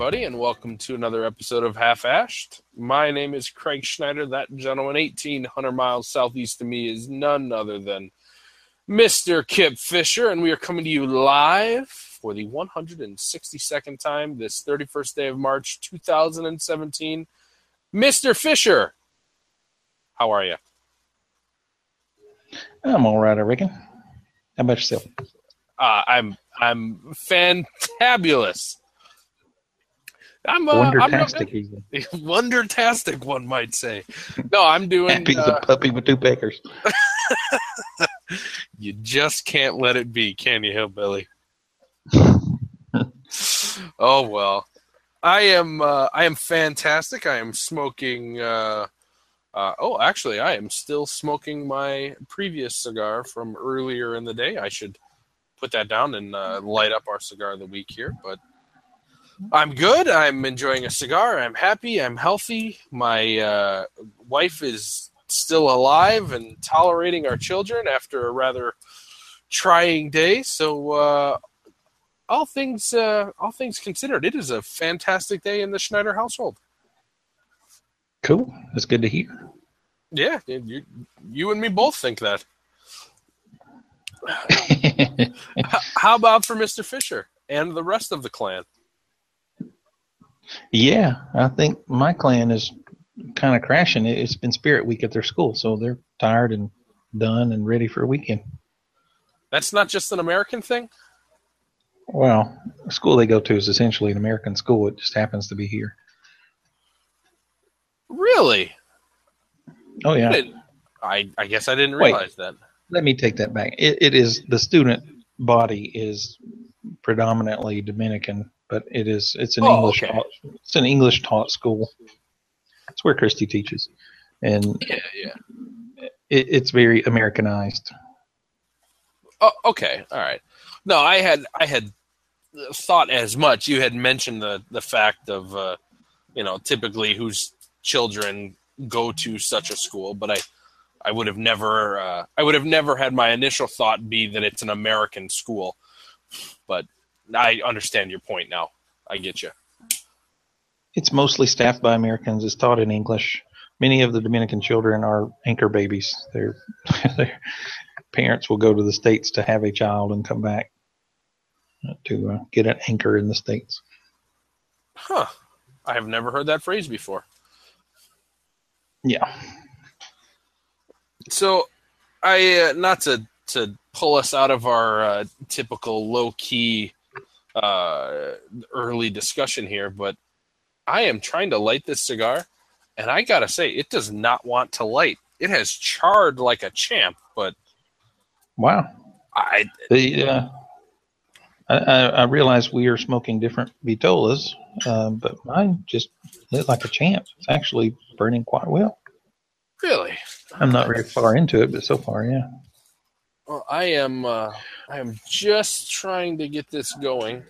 everybody, and welcome to another episode of Half Ashed. My name is Craig Schneider. That gentleman, 1,800 miles southeast of me, is none other than Mr. Kip Fisher, and we are coming to you live for the 162nd time this 31st day of March 2017. Mr. Fisher, how are you? I'm all right, I reckon. How about yourself? Uh, I'm I'm fantabulous. I'm uh, Wondertastic. I'm wondertastic, one might say. No, I'm doing. Happy as uh, a puppy with two peckers. you just can't let it be, can you, hillbilly? oh well, I am. Uh, I am fantastic. I am smoking. Uh, uh, oh, actually, I am still smoking my previous cigar from earlier in the day. I should put that down and uh, light up our cigar of the week here. But I'm good. I'm enjoying a cigar. I'm happy. I'm healthy. My uh, wife is still alive and tolerating our children after a rather trying day. So, uh, all things uh, all things considered, it is a fantastic day in the Schneider household. Cool. That's good to hear. Yeah, you you and me both think that. How about for Mister Fisher and the rest of the clan? Yeah, I think my clan is kind of crashing. It- It's been Spirit Week at their school, so they're tired and done and ready for a weekend. That's not just an American thing. Well, the school they go to is essentially an American school. It just happens to be here. Really? Oh yeah. I, I guess I didn't Wait. realize that. Let me take that back. It, it is the student body is predominantly Dominican, but it is it's an Oh, English okay. taught, it's an English taught school. That's where Christy teaches, and Yeah, yeah. it, it's very Americanized. Oh, okay, all right. No, I had I had thought as much. You had mentioned the the fact of uh, you know typically whose children go to such a school, but I I would have never uh, I would have never had my initial thought be that it's an American school. But I understand your point now. I get you. It's mostly staffed by Americans. It's taught in English. Many of the Dominican children are anchor babies. Their their parents will go to the states to have a child and come back uh, to uh, get an anchor in the states. Huh. I have never heard that phrase before. Yeah. So, I uh, not to to pull us out of our uh, typical low key uh, early discussion here, but I am trying to light this cigar, and I gotta say, it does not want to light. It has charred like a champ, but Wow. I The, uh, I, I realize we are smoking different vitolas, um, but mine just lit like a champ. It's actually burning quite well. really, I'm not very far into it, but so far, yeah. Well, I am uh, I am just trying to get this going,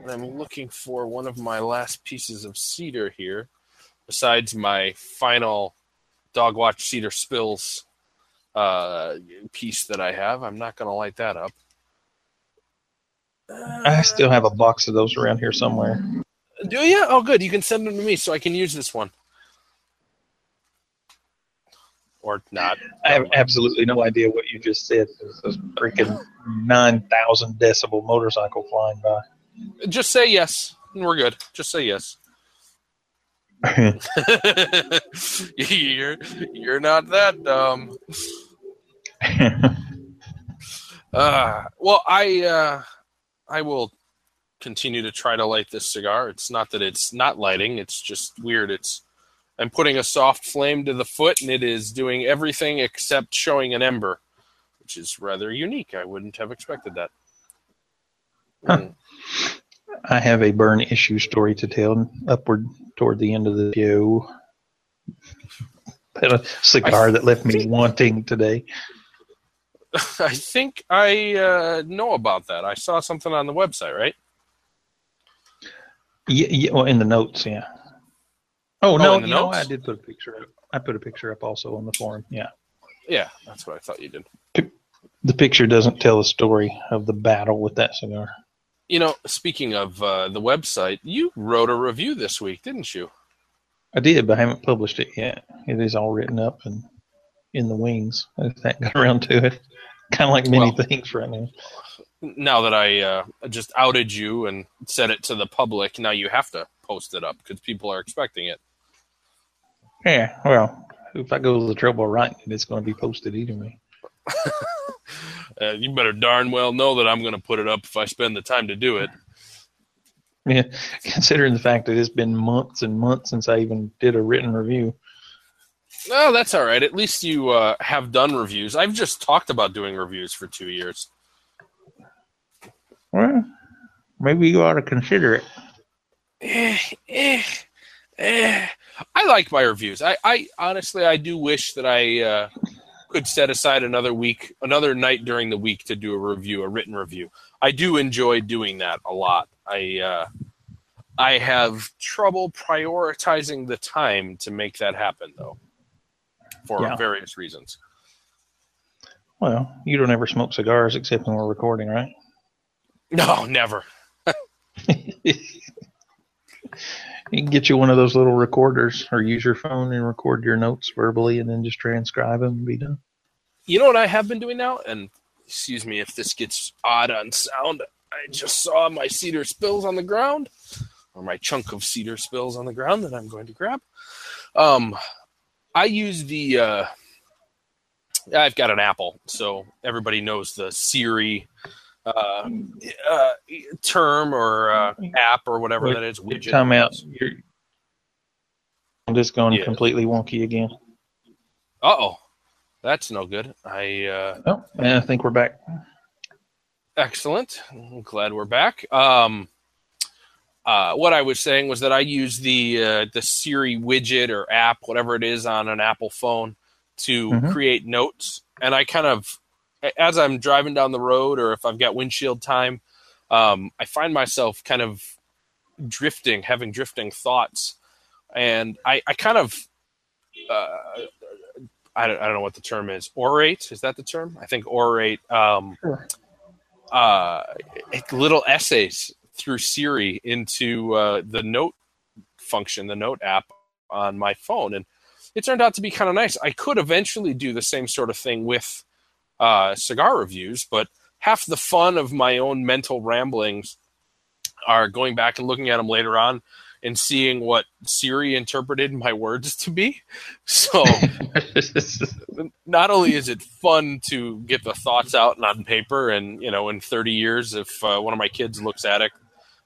and I'm looking for one of my last pieces of cedar here, besides my final dog watch cedar spills uh, piece that I have. I'm not going to light that up. I still have a box of those around here somewhere. Do you? Oh, good. You can send them to me so I can use this one. Or not. I have absolutely no idea what you just said. There's this freaking 9,000 decibel motorcycle flying by. Just say yes, and we're good. Just say yes. you're you're not that dumb. Uh, well, I uh, I will continue to try to light this cigar. It's not that it's not lighting; it's just weird. It's I'm putting a soft flame to the foot, and it is doing everything except showing an ember, which is rather unique. I wouldn't have expected that. Huh. Mm. I have a burn issue story to tell upward toward the end of the show. Had a cigar that left me wanting today. I think I uh, know about that. I saw something on the website, right? Yeah, yeah well, in the notes, yeah. Oh, Oh, no, in you know. I did put a picture up. I put a picture up also on the forum. Yeah, Yeah, that's what I thought you did. the picture doesn't tell the story of the battle with that cigar. You know, speaking of uh, the website, you wrote a review this week, didn't you? I did, but I haven't published it yet. It is all written up and in the wings. If haven't got around to it. Kind of like many Well- things right now. Now that I uh, just outed you and said it to the public, now you have to post it up because people are expecting it. Yeah, well, if I go to the trouble of writing it, it's going to be posted either way. Uh, you better darn well know that I'm going to put it up if I spend the time to do it. Yeah, considering the fact that it's been months and months since I even did a written review. No, that's all right. At least you uh, have done reviews. I've just talked about doing reviews for two years. Well, maybe you ought to consider it. Eh, eh, eh. I like my reviews. I, I honestly, I do wish that I uh, could set aside another week, another night during the week to do a review, a written review. I do enjoy doing that a lot. I uh, I have trouble prioritizing the time to make that happen, though, for Yeah. various reasons. Well, you don't ever smoke cigars except when we're recording, right? No, never. you can get you one of those little recorders or use your phone and record your notes verbally and then just transcribe them and be done. You know what I have been doing now? And excuse me if this gets odd on sound. I just saw my cedar spills on the ground, or my chunk of cedar spills on the ground that I'm going to grab. Um, I use the. Uh, I've got an Apple, so everybody knows the Siri uh, uh, term or uh, app or whatever that is. Widget. Time out. You're, I'm just going Yeah. completely wonky again. Uh oh, that's no good. I. Uh, Oh, and I think we're back. Excellent. I'm glad we're back. Um, uh, what I was saying was that I use the uh, the Siri widget or app, whatever it is, on an Apple phone to Mhm. create notes, and I kind of, as I'm driving down the road or if I've got windshield time, um, I find myself kind of drifting, having drifting thoughts, and I, I kind of, uh, I don't, I don't know what the term is. Orate is that the term? I think orate. Um, uh, little essays through Siri into uh, the note function, the note app on my phone, and it turned out to be kind of nice. I could eventually do the same sort of thing with uh, cigar reviews, but half the fun of my own mental ramblings are going back and looking at them later on and seeing what Siri interpreted my words to be. So not only is it fun to get the thoughts out and on paper, and you know, in 30 years, if uh, one of my kids looks at it,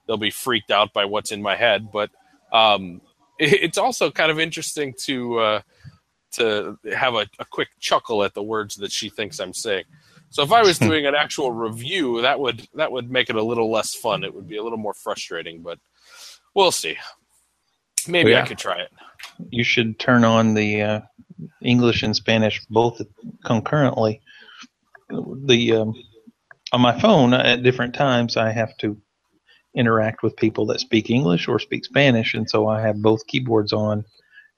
they'll be freaked out by what's in my head. But um, it- it's also kind of interesting to uh, to have a, a quick chuckle at the words that she thinks I'm saying. So if I was doing an actual review, that would that would make it a little less fun. It would be a little more frustrating, but we'll see. Maybe I could try it. you should turn on the uh, English and Spanish both concurrently. The um, on my phone at different times, I have to interact with people that speak English or speak Spanish, and so I have both keyboards on,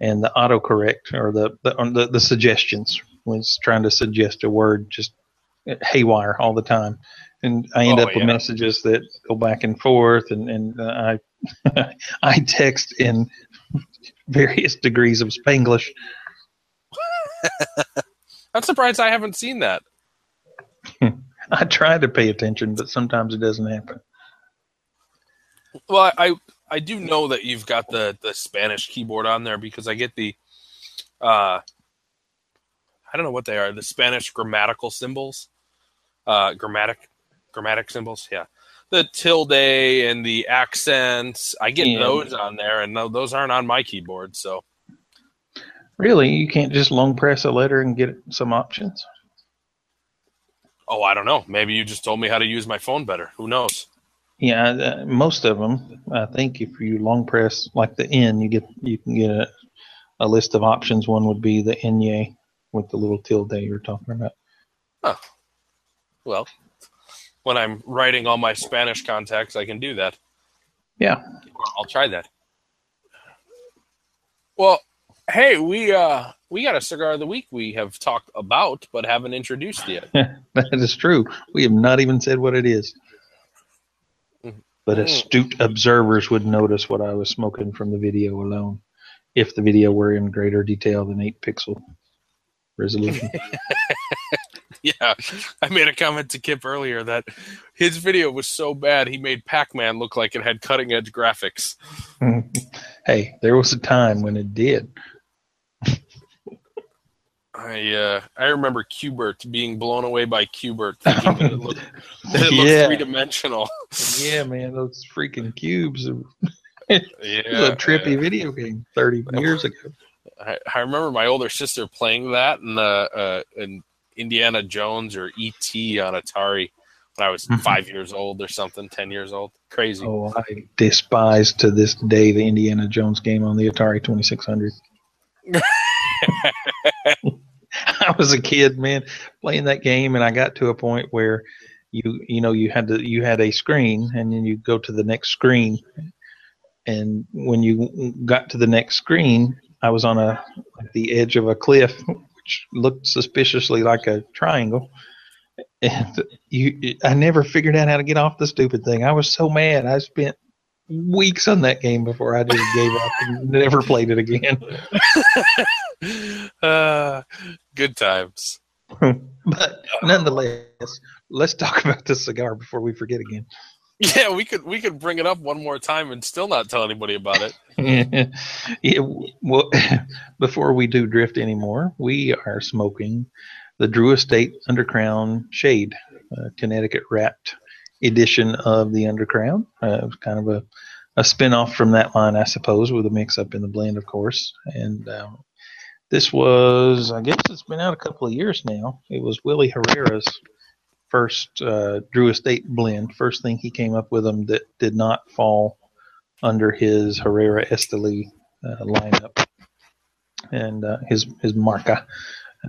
and the autocorrect or the the, the, the suggestions was trying to suggest a word just haywire all the time, and I end Oh, up with yeah. messages that go back and forth, and and uh, I I text in various degrees of Spanglish. I'm surprised I haven't seen that. I try to pay attention, but sometimes it doesn't happen. Well, I I do know that you've got the the Spanish keyboard on there because I get the uh I don't know what they are, the Spanish grammatical symbols. Uh grammatic grammatic symbols, yeah. The tilde and the accents, I get Yeah. those on there and tho- those aren't on my keyboard, so Really, you can't just long press a letter and get some options. oh, I don't know. Maybe you just told me how to use my phone better. Who knows? Yeah, uh, most of them. I think if you long press like the N, you get you can get a, a list of options. One would be the Nye with the little tilde you're talking about. Well, when I'm writing all my Spanish contacts, I can do that. Yeah. I'll try that. Well, hey, we uh we got a cigar of the week we have talked about but haven't introduced yet. that is true. We have not even said what it is. But Mm. astute observers would notice what I was smoking from the video alone, if the video were in greater detail than 8 pixel resolution. Yeah, I made a comment to Kip earlier that his video was so bad he made Pac-Man look like it had cutting-edge graphics. hey, there was a time when it did. I uh, I remember Qbert being blown away by thinking that it looked, that it looked Yeah. Yeah, man, those freaking cubes. It Yeah, was a trippy video game 30 years ago. I, I remember my older sister playing that in the uh, in Indiana Jones or ET on Atari when I was Mhm. five years old or something, ten years old. Crazy. Oh, I despise to this day the Indiana Jones game on the Atari 2600. I was a kid, man, playing that game, and I got to a point where you you know you had to you had a screen, and then you go to the next screen, and when you got to the next screen, I was on a the edge of a cliff, which looked suspiciously like a triangle. And you, I never figured out how to get off the stupid thing. I was so mad. I spent weeks on that game before I just gave up and never played it again. uh, good times. but nonetheless, let's talk about this cigar before we forget again. Yeah, we could we could bring it up one more time and still not tell anybody about it. yeah, well, before we do drift anymore, we are smoking the Drew Estate Undercrown Shade, uh, Connecticut wrapped edition of the Undercrown. Uh, it was kind of a, a spin off from that line, I suppose, with a mix up in the blend, of course. And um, this was, I guess it's been out a couple of years now. It was Willy Herrera's first uh, Drew Estate blend, first thing he came up with them that did not fall under his Herrera Esteli uh, lineup and uh, his his marca.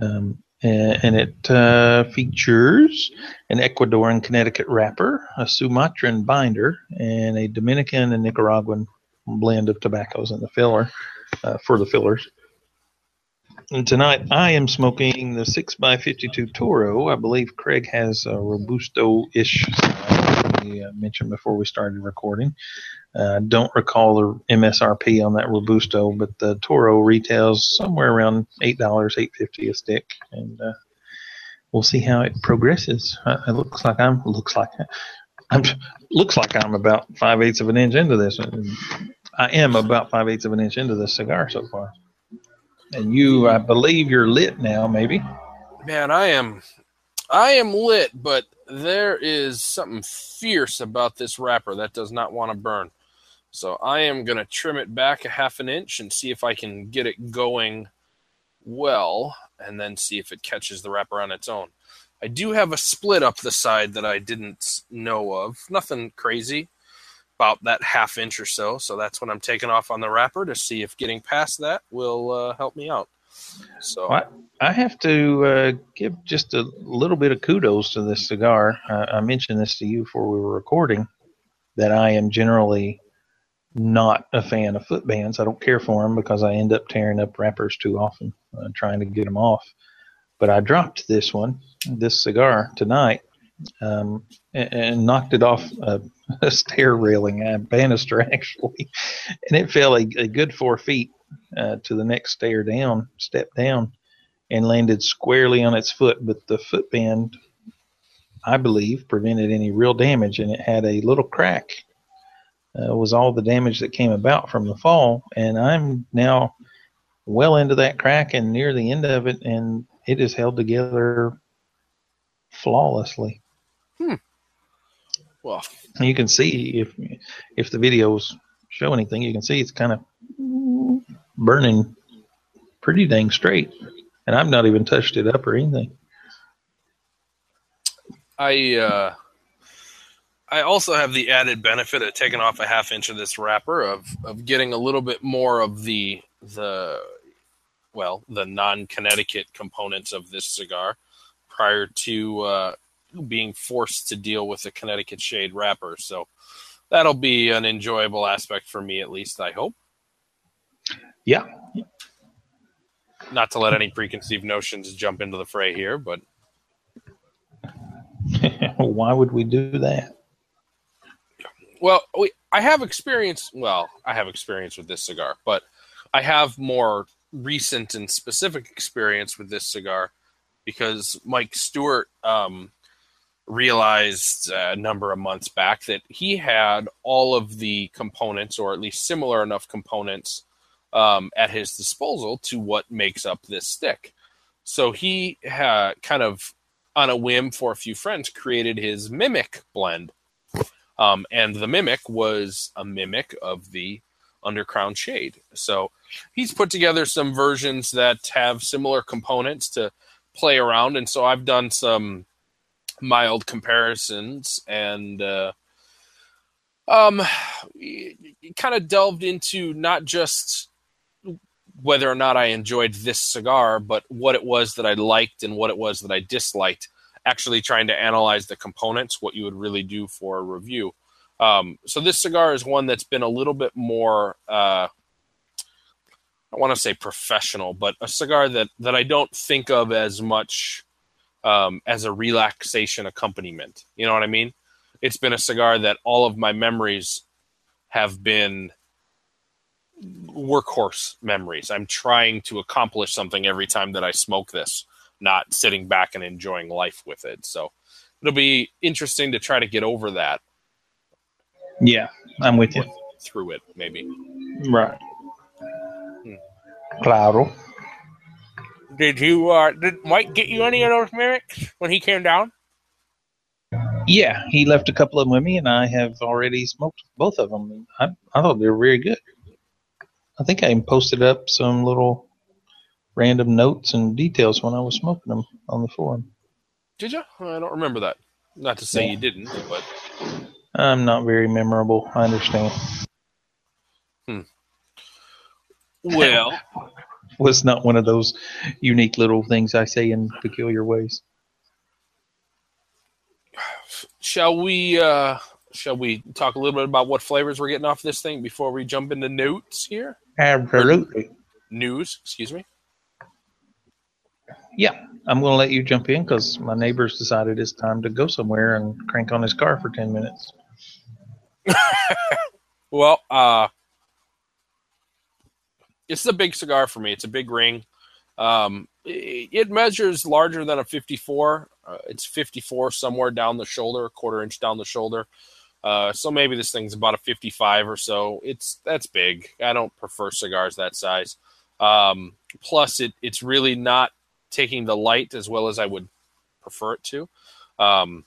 Um, and, it uh, features an Ecuadorian Connecticut wrapper, a Sumatran binder, and a Dominican and Nicaraguan blend of tobaccos in the filler uh, for the fillers. And tonight I am smoking the 6x52 Toro. I believe Craig has a Robusto ish we uh, mentioned before we started recording. Uh, don't recall the MSRP on that Robusto, but the Toro retails somewhere around eight dollars, eight fifty a stick, and uh, we'll see how it progresses. Uh, it looks like I'm looks like I'm looks like I'm about five eighths of an inch into this. I am about five eighths of an inch into this cigar so far. And you, I believe, you're lit now, maybe. Man, I am I am lit, but there is something fierce about this wrapper that does not want to burn. So I am going to trim it back a half an inch and see if I can get it going well, and then see if it catches the wrapper on its own. I do have a split up the side that I didn't know of. Nothing crazy, about that half inch or so. So that's what I'm taking off on the wrapper to see if getting past that will uh, help me out. So What? I have to uh, give just a little bit of kudos to this cigar. I mentioned this to you before we were recording that I am generally not a fan of foot bands. I don't care for them because I end up tearing up wrappers too often, uh, trying to get them off. But I dropped this one, this cigar tonight, um, and, and knocked it off a, a stair railing, a banister actually, and it fell a, a good four feet uh, to the next stair down, step down, and landed squarely on its foot. But the foot band, I believe, prevented any real damage, and it had a little crack. Uh, was all the damage that came about from the fall, and I'm now well into that crack and near the end of it, and it is held together flawlessly. Well, you can see if if the videos show anything, you can see it's kind of burning pretty dang straight, and I've not even touched it up or anything. I uh, I also have the added benefit of taking off a half inch of this wrapper of of getting a little bit more of the the well the non Connecticut components of this cigar prior to uh, being forced to deal with a Connecticut shade wrapper. So that'll be an enjoyable aspect for me at least. I hope. Yeah, Not to let any preconceived notions jump into the fray here, but why would we do that? Well, we, I have experience. Well, I have experience with this cigar, but I have more recent and specific experience with this cigar because Mike Stewart um, realized a number of months back that he had all of the components, or at least similar enough components, um, at his disposal to what makes up this stick. So he uh, kind of, on a whim for a few friends, created his Mimic blend. Um, and the Mimic was a mimic of the Undercrown Shade. So he's put together some versions that have similar components to play around. And so I've done some mild comparisons and uh, um, kind of delved into not just whether or not I enjoyed this cigar, but what it was that I liked and what it was that I disliked. Actually, trying to analyze the components, what you would really do for a review. Um, so this cigar is one that's been a little bit more. Uh, I want to say professional, but a cigar that that I don't think of as much um, as a relaxation accompaniment. You know what I mean? It's been a cigar that all of my memories have been workhorse memories. I'm trying to accomplish something every time that I smoke this, not sitting back and enjoying life with it. So it'll be interesting to try to get over that. Yeah, I'm with you. Through it, maybe. Right. Hmm. Claro. Did you, uh, did Mike get you any of those mimics when he came down? Yeah, he left a couple of them with me, and I have already smoked both of them. I, I thought they were very good. I think I posted up some little random notes and details when I was smoking them on the forum. Did you? I don't remember that. Not to say yeah. you didn't, but I'm not very memorable. I understand. Hmm. Well, was not one of those unique little things I say in peculiar ways. Shall we? uh Shall we talk a little bit about what flavors we're getting off this thing before we jump into notes here? Absolutely. news, excuse me. Yeah, I'm going to let you jump in because my neighbor's decided it's time to go somewhere and crank on his car for 10 minutes. well, uh, it's a big cigar for me. It's a big ring. Um, it, it measures larger than a 54. Uh, it's 54 somewhere down the shoulder, a quarter inch down the shoulder. Uh, so maybe this thing's about a 55 or so. It's that's big. I don't prefer cigars that size. Um, plus, it it's really not taking the light as well as I would prefer it to. Um,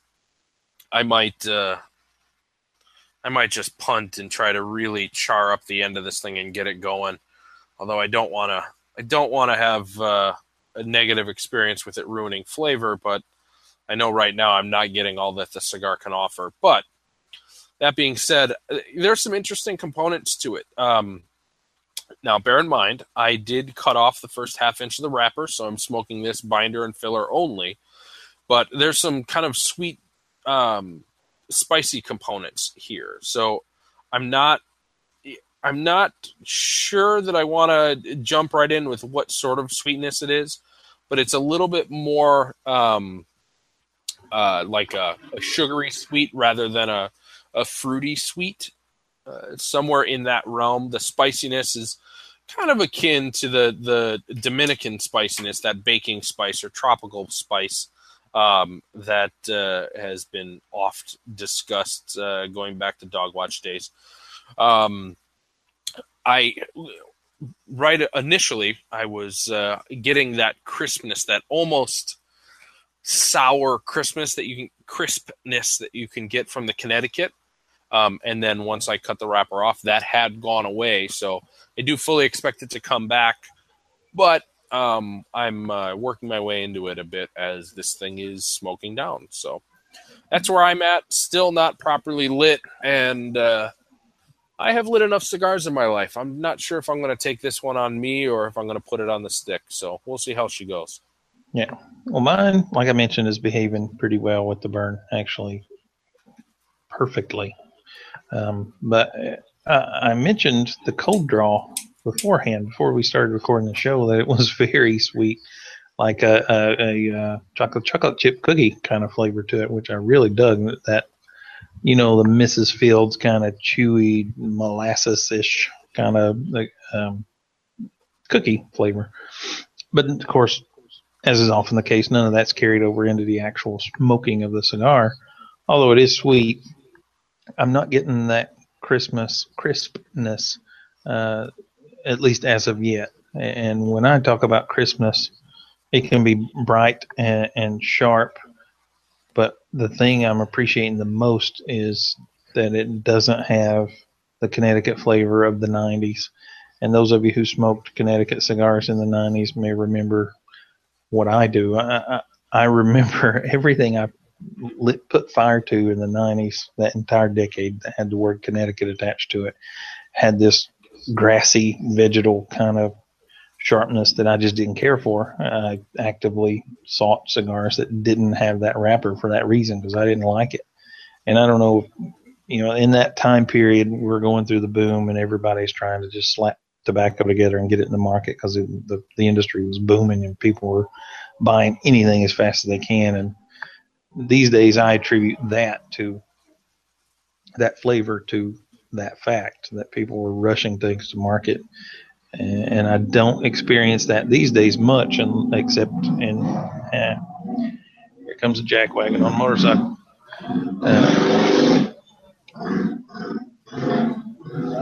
I might uh, I might just punt and try to really char up the end of this thing and get it going. Although I don't want to I don't want to have uh, a negative experience with it ruining flavor, but I know right now I'm not getting all that the cigar can offer. But that being said, there's some interesting components to it. Um, now, bear in mind, I did cut off the first half inch of the wrapper, so I'm smoking this binder and filler only. But there's some kind of sweet, um, spicy components here. So I'm not, I'm not sure that I want to jump right in with what sort of sweetness it is, but it's a little bit more um, uh, like a, a sugary sweet rather than a a fruity sweet, uh, somewhere in that realm. The spiciness is kind of akin to the the Dominican spiciness, that baking spice or tropical spice um, that uh, has been oft discussed uh, going back to Dog Watch days. Um, I right initially I was uh, getting that crispness, that almost sour crispness that you can crispness that you can get from the Connecticut. Um, and then once I cut the wrapper off, that had gone away. So I do fully expect it to come back, but um, I'm uh, working my way into it a bit as this thing is smoking down. So that's where I'm at. Still not properly lit, and uh, I have lit enough cigars in my life. I'm not sure if I'm going to take this one on me or if I'm going to put it on the stick. So we'll see how she goes. Yeah. Well, mine, like I mentioned, is behaving pretty well with the burn. Actually, perfectly. Um, but uh, I mentioned the cold draw beforehand, before we started recording the show, that it was very sweet, like a, a, a, a uh, chocolate chocolate chip cookie kind of flavor to it, which I really dug. That you know, the Mrs. Fields kind of chewy molasses ish kind of um, cookie flavor. But of course, as is often the case, none of that's carried over into the actual smoking of the cigar. Although it is sweet, I'm not getting that Christmas crispness, uh, at least as of yet. And when I talk about Christmas, it can be bright and, and sharp. The thing I'm appreciating the most is that it doesn't have the Connecticut flavor of the 90s. And those of you who smoked Connecticut cigars in the 90s may remember what I do. I, I, I remember everything I lit, put fire to in the 90s, that entire decade that had the word Connecticut attached to it, had this grassy, vegetal kind of sharpness that I just didn't care for. I actively sought cigars that didn't have that wrapper for that reason because I didn't like it. And I don't know, you know, in that time period, we're going through the boom and everybody's trying to just slap tobacco together and get it in the market because the, the industry was booming and people were buying anything as fast as they can. And these days, I attribute that to that flavor to that fact that people were rushing things to market. And, I don't experience that these days much, and, except in uh, here comes a jack wagon on a motorcycle. Uh,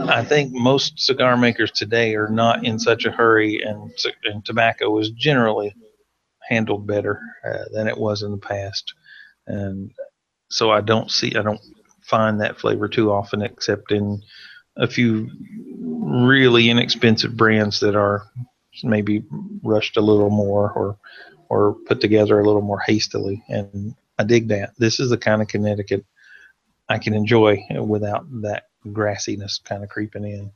I think most cigar makers today are not in such a hurry, and, and tobacco is generally handled better uh, than it was in the past. And so I don't see, I don't find that flavor too often, except in a few really inexpensive brands that are maybe rushed a little more or or put together a little more hastily. And I dig that. This is the kind of Connecticut I can enjoy without that grassiness kind of creeping in.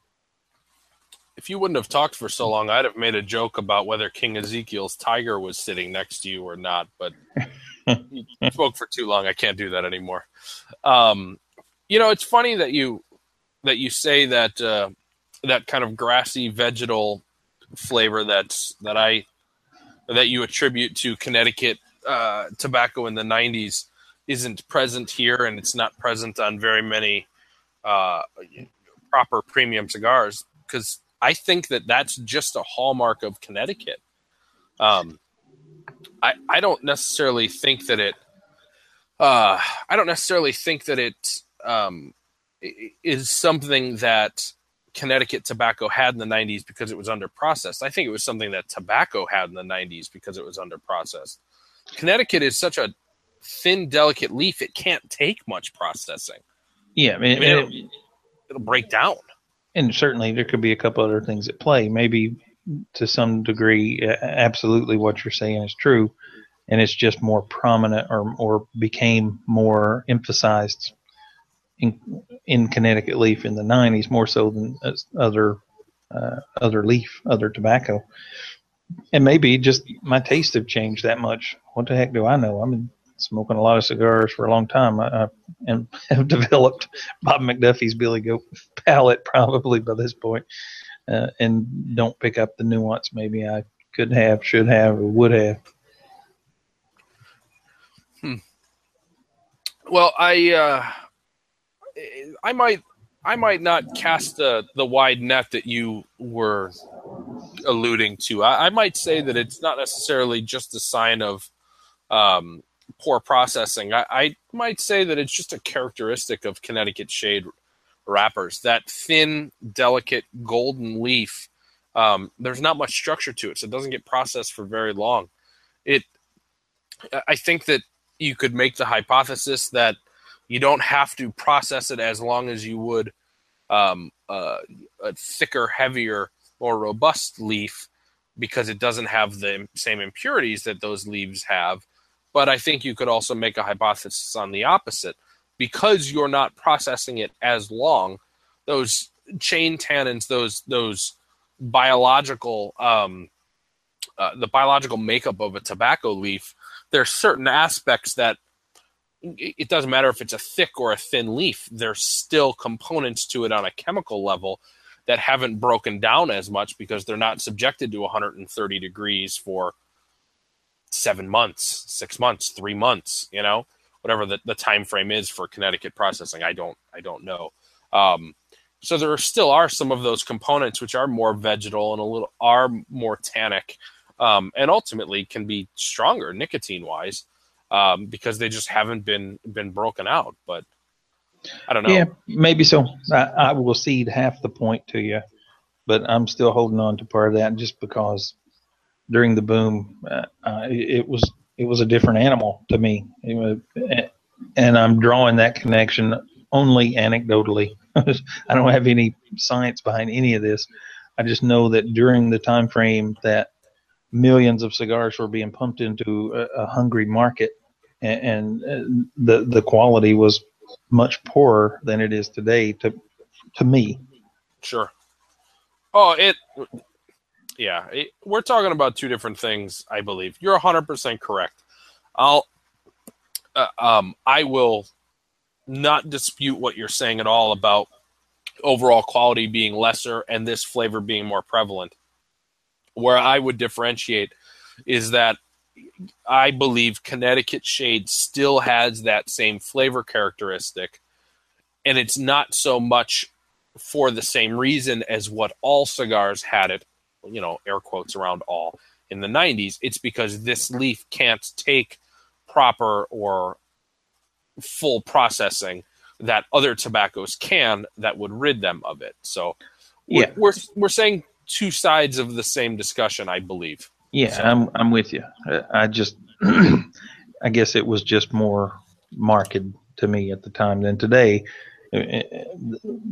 If you wouldn't have talked for so long, I'd have made a joke about whether King Ezekiel's tiger was sitting next to you or not. But you spoke for too long. I can't do that anymore. Um, you know, it's funny that you that you say that uh, that kind of grassy vegetal flavor that's that I that you attribute to Connecticut uh, tobacco in the '90s isn't present here, and it's not present on very many uh, proper premium cigars because I think that that's just a hallmark of Connecticut. Um, I I don't necessarily think that it. Uh, I don't necessarily think that it um, is something that Connecticut tobacco had in the 90s because it was under processed. I think it was something that tobacco had in the 90s because it was under processed. Connecticut is such a thin, delicate leaf; it can't take much processing. Yeah, I mean, I mean it'll, it'll break down. And certainly, there could be a couple other things at play. Maybe to some degree, absolutely what you're saying is true, and it's just more prominent or or became more emphasized in in Connecticut leaf in the '90s more so than other uh, other leaf, other tobacco. And maybe just my tastes have changed that much. What the heck do I know? I've been smoking a lot of cigars for a long time. I, I and have developed Bob McDuffie's Billy Goat palate probably by this point, uh, and don't pick up the nuance maybe I could have, should have, or would have. Hmm. Well, I uh, I might I might not cast the the wide net that you were alluding to. I, I might say that it's not necessarily just a sign of um, poor processing. I, I, might say that it's just a characteristic of Connecticut shade wrappers. That thin, delicate golden leaf. Um, there's not much structure to it, so it doesn't get processed for very long. It. I think that you could make the hypothesis that you don't have to process it as long as you would um, uh, a thicker, heavier, more robust leaf because it doesn't have the same impurities that those leaves have. But I think you could also make a hypothesis on the opposite. Because you're not processing it as long, those chain tannins, those those biological um, uh, the biological makeup of a tobacco leaf, there are certain aspects that it doesn't matter if it's a thick or a thin leaf. There's still components to it on a chemical level that haven't broken down as much because they're not subjected to 130 degrees for seven months, six months, three months, you know, whatever the, the time frame is for Connecticut processing. I don't I don't know. Um, so there still are some of those components which are more vegetal and a little are more tannic, um, and ultimately can be stronger nicotine wise um, because they just haven't been been broken out. But I don't know. Yeah, maybe so. I, I will cede half the point to you, but I'm still holding on to part of that just because during the boom, uh, uh, it was it was a different animal to me. Was, and I'm drawing that connection only anecdotally. I don't have any science behind any of this. I just know that during the time frame that millions of cigars were being pumped into a, a hungry market, and, and, the the quality was much poorer than it is today. To to me, sure. Oh, it. Yeah, it, we're talking about two different things. I believe you're 100 percent correct. I'll. Uh, um, I will not dispute what you're saying at all about overall quality being lesser and this flavor being more prevalent. Where I would differentiate is that I believe Connecticut Shade still has that same flavor characteristic, and it's not so much for the same reason as what all cigars had it, you know, air quotes around all in the 90s. It's because this leaf can't take proper or full processing that other tobaccos can that would rid them of it. So yeah, we're, we're, we're saying two sides of the same discussion, I believe. Yeah, so. I'm I'm with you. I just I guess it was just more marked to me at the time than today. Uh, uh,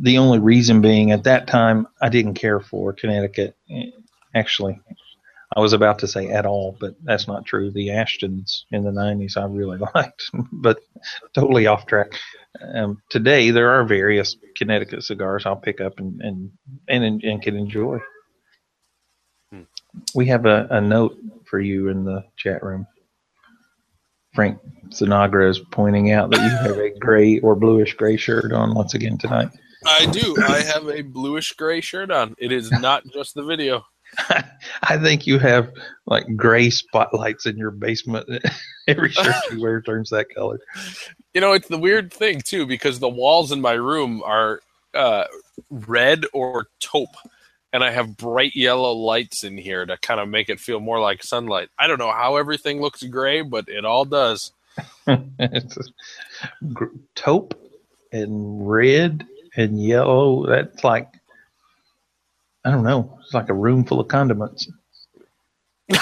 the only reason being at that time I didn't care for Connecticut. Actually, I was about to say at all, but that's not true. The Ashtons in the 90s I really liked, but totally off track. Um, today there are various Connecticut cigars I'll pick up and and and, and can enjoy. We have a, a note for you in the chat room. Frank Sinagra is pointing out that you have a gray or bluish gray shirt on once again tonight. I do. I have a bluish gray shirt on. It is not just the video. I think you have like gray spotlights in your basement. Every shirt you wear turns that color. You know, it's the weird thing too because the walls in my room are uh, red or taupe, and I have bright yellow lights in here to kind of make it feel more like sunlight. I don't know how everything looks gray, but it all does. it's taupe and red and yellow. That's like I don't know. It's like a room full of condiments.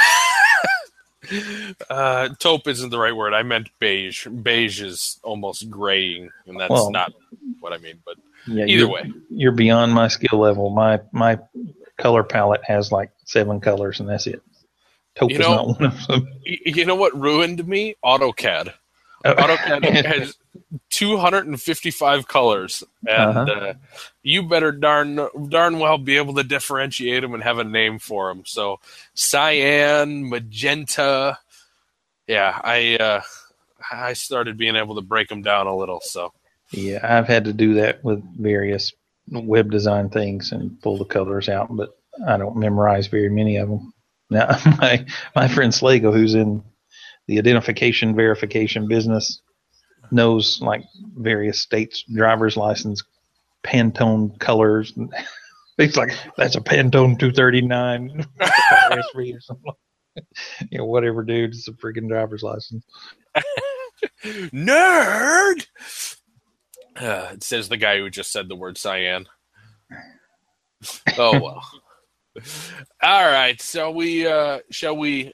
uh, taupe isn't the right word. I meant beige. Beige is almost graying, and that's well, not what I mean. But yeah, either you're, way, you're beyond my skill level. My my color palette has like seven colors, and that's it. Taupe you know, is not one of them. You know what ruined me? AutoCAD. Oh. AutoCAD has 255 colors, and uh-huh. uh, you better darn darn well be able to differentiate them and have a name for them. So, cyan, magenta, yeah, I uh, I started being able to break them down a little. So, yeah, I've had to do that with various web design things and pull the colors out, but I don't memorize very many of them. Now, my my friend Slago, who's in the identification verification business, knows like various states' driver's license Pantone colors. He's like, that's a Pantone 239 or something. you know, whatever, dude. It's a freaking driver's license. Nerd. Uh, it says the guy who just said the word cyan. Oh well. All right, so we uh, shall we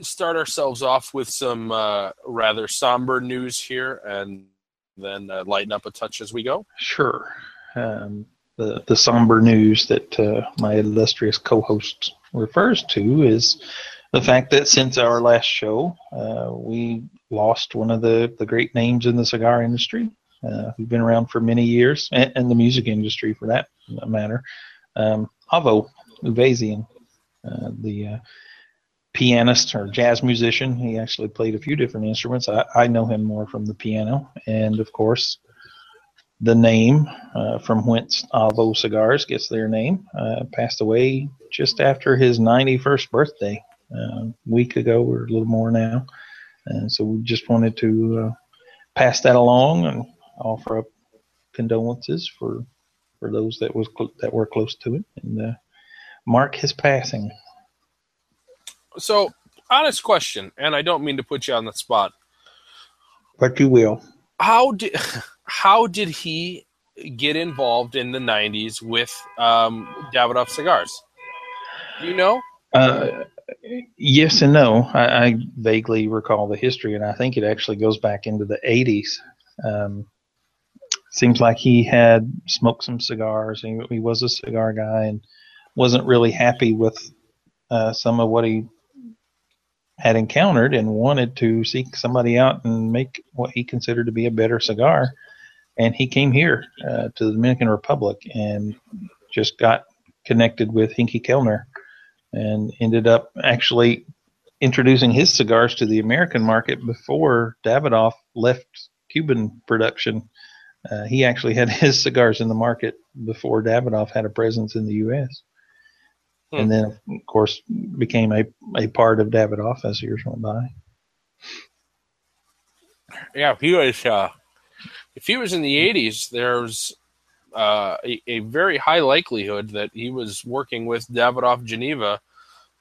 start ourselves off with some uh, rather somber news here, and then uh, lighten up a touch as we go. Sure. Um, the the somber news that uh, my illustrious co-host refers to is the fact that since our last show, uh, we lost one of the, the great names in the cigar industry, uh, who've been around for many years, and, and the music industry for that matter. Um, Avo Uvezian, uh, the uh, pianist or jazz musician. He actually played a few different instruments. I, I know him more from the piano, and of course, the name uh, from whence Avo Cigars gets their name. Uh, passed away just after his 91st birthday, uh, a week ago or a little more now. And so we just wanted to uh, pass that along and offer up condolences for for those that was cl- that were close to him and uh, mark his passing. So, honest question, and I don't mean to put you on the spot. But you will. How did how did he get involved in the '90s with um, Davidoff cigars? Do you know? Uh, yes and no. I, I, vaguely recall the history, and I think it actually goes back into the 80s. Um, seems like he had smoked some cigars. He, he was a cigar guy and wasn't really happy with uh, some of what he had encountered and wanted to seek somebody out and make what he considered to be a better cigar. And he came here uh, to the Dominican Republic and just got connected with Henke Kelner and ended up actually introducing his cigars to the American market before Davidoff left Cuban production. Uh, he actually had his cigars in the market before Davidoff had a presence in the U.S. Hmm. And then, of course, became a, a part of Davidoff as years went by. Yeah, if he was. Uh, if he was in the '80s, there's uh, a, a, very high likelihood that he was working with Davidoff Geneva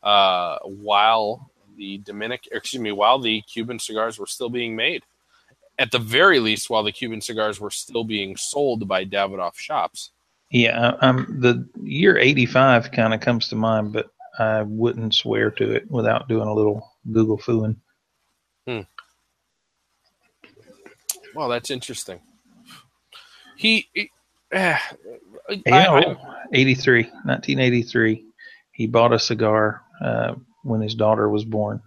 uh, while the Dominic, excuse me, while the Cuban cigars were still being made. At the very least, while the Cuban cigars were still being sold by Davidoff shops. Yeah, um, the year '85 kind of comes to mind, but I wouldn't swear to it without doing a little Google fooing. Hmm. Well, that's interesting. He, he uh, I, 83, 1983. He bought a cigar uh, when his daughter was born,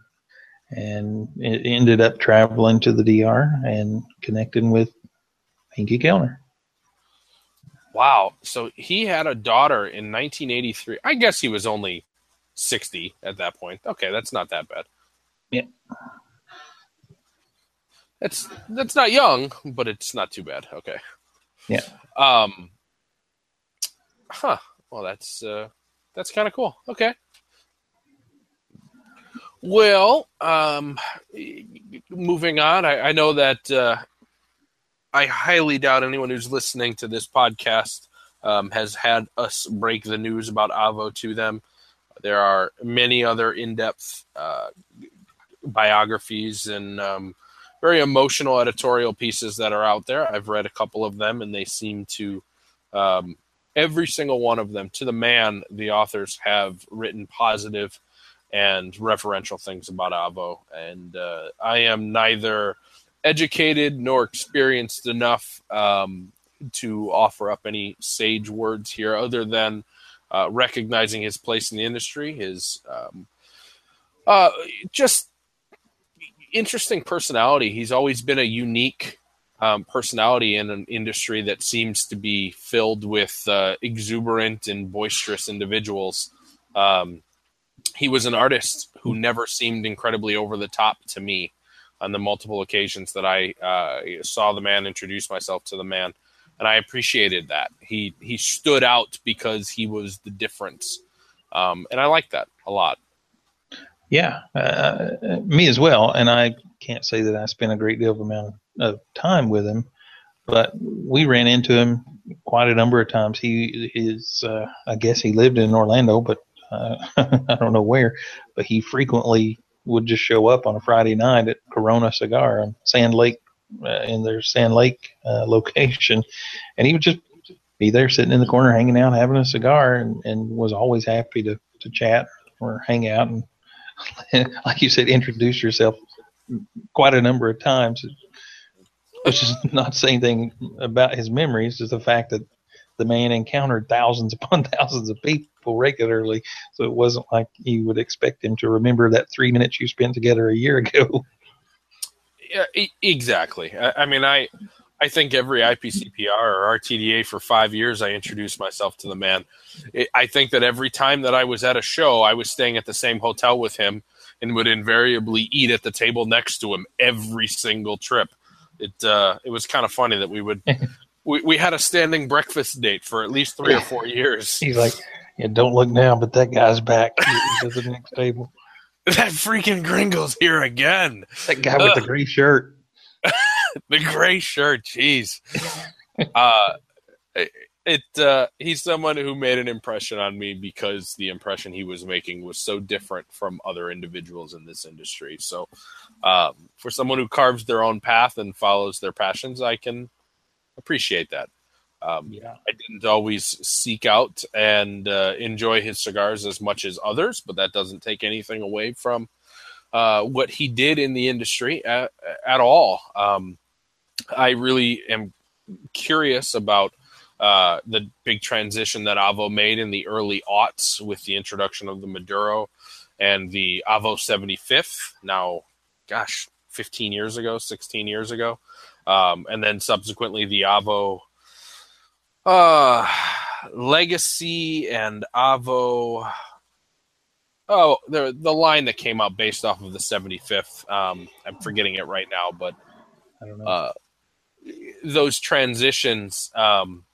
and it ended up traveling to the DR and connecting with Henke Kelner. Wow! So he had a daughter in 1983. I guess he was only 60 at that point. Okay, that's not that bad. Yeah. That's that's not young, but it's not too bad. Okay. Yeah. Um. Huh. Well, that's uh, that's kind of cool. Okay. Well, um, moving on. I, I know that uh, I highly doubt anyone who's listening to this podcast um, has had us break the news about Avo to them. There are many other in-depth uh, biographies and um, very emotional editorial pieces that are out there. I've read a couple of them, and they seem to um, every single one of them to the man. The authors have written positive and referential things about Avo, and uh, I am neither educated nor experienced enough um, to offer up any sage words here, other than uh, recognizing his place in the industry, his um, uh, just interesting personality. He's always been a unique um, personality in an industry that seems to be filled with uh, exuberant and boisterous individuals. Um, he was an artist who never seemed incredibly over the top to me on the multiple occasions that I uh, saw the man introduce myself to the man, and I appreciated that. He he stood out because he was the difference, um, and I like that a lot. Yeah, uh, me as well. And I can't say that I spent a great deal of amount of time with him, but we ran into him quite a number of times. He is, uh, I guess, he lived in Orlando, but uh, I don't know where. But he frequently would just show up on a Friday night at Corona Cigar on Sand Lake, uh, in their Sand Lake uh, location, and he would just be there sitting in the corner, hanging out, having a cigar, and, and was always happy to to chat or hang out and like you said, introduce yourself quite a number of times. Which is not saying anything about his memories, just the fact that the man encountered thousands upon thousands of people regularly. So it wasn't like you would expect him to remember that three minutes you spent together a year ago. Yeah, exactly. I, I mean, I I think every IPCPR or RTDA for five years, I introduced myself to the man. I think that every time that I was at a show, I was staying at the same hotel with him and would invariably eat at the table next to him every single trip. It uh, it was kind of funny that we would we, we had a standing breakfast date for at least three or four years. He's like, yeah, don't look now, but that guy's back. At the next table. That freaking gringo's here again. That guy with the gray shirt. the gray shirt. Jeez. uh, it uh, he's someone who made an impression on me because the impression he was making was so different from other individuals in this industry. So, um, for someone who carves their own path and follows their passions, I can appreciate that. Um, Yeah. I didn't always seek out and uh, enjoy his cigars as much as others, but that doesn't take anything away from uh, what he did in the industry at, at all. Um, I really am curious about uh, the big transition that Avo made in the early aughts with the introduction of the Maduro and the Avo 75th. Now, gosh, 15 years ago, 16 years ago. Um, and then subsequently the Avo uh, Legacy and Avo. Oh, the the line that came out based off of the 75th. Um, I'm forgetting it right now, but I don't know. uh, those transitions um,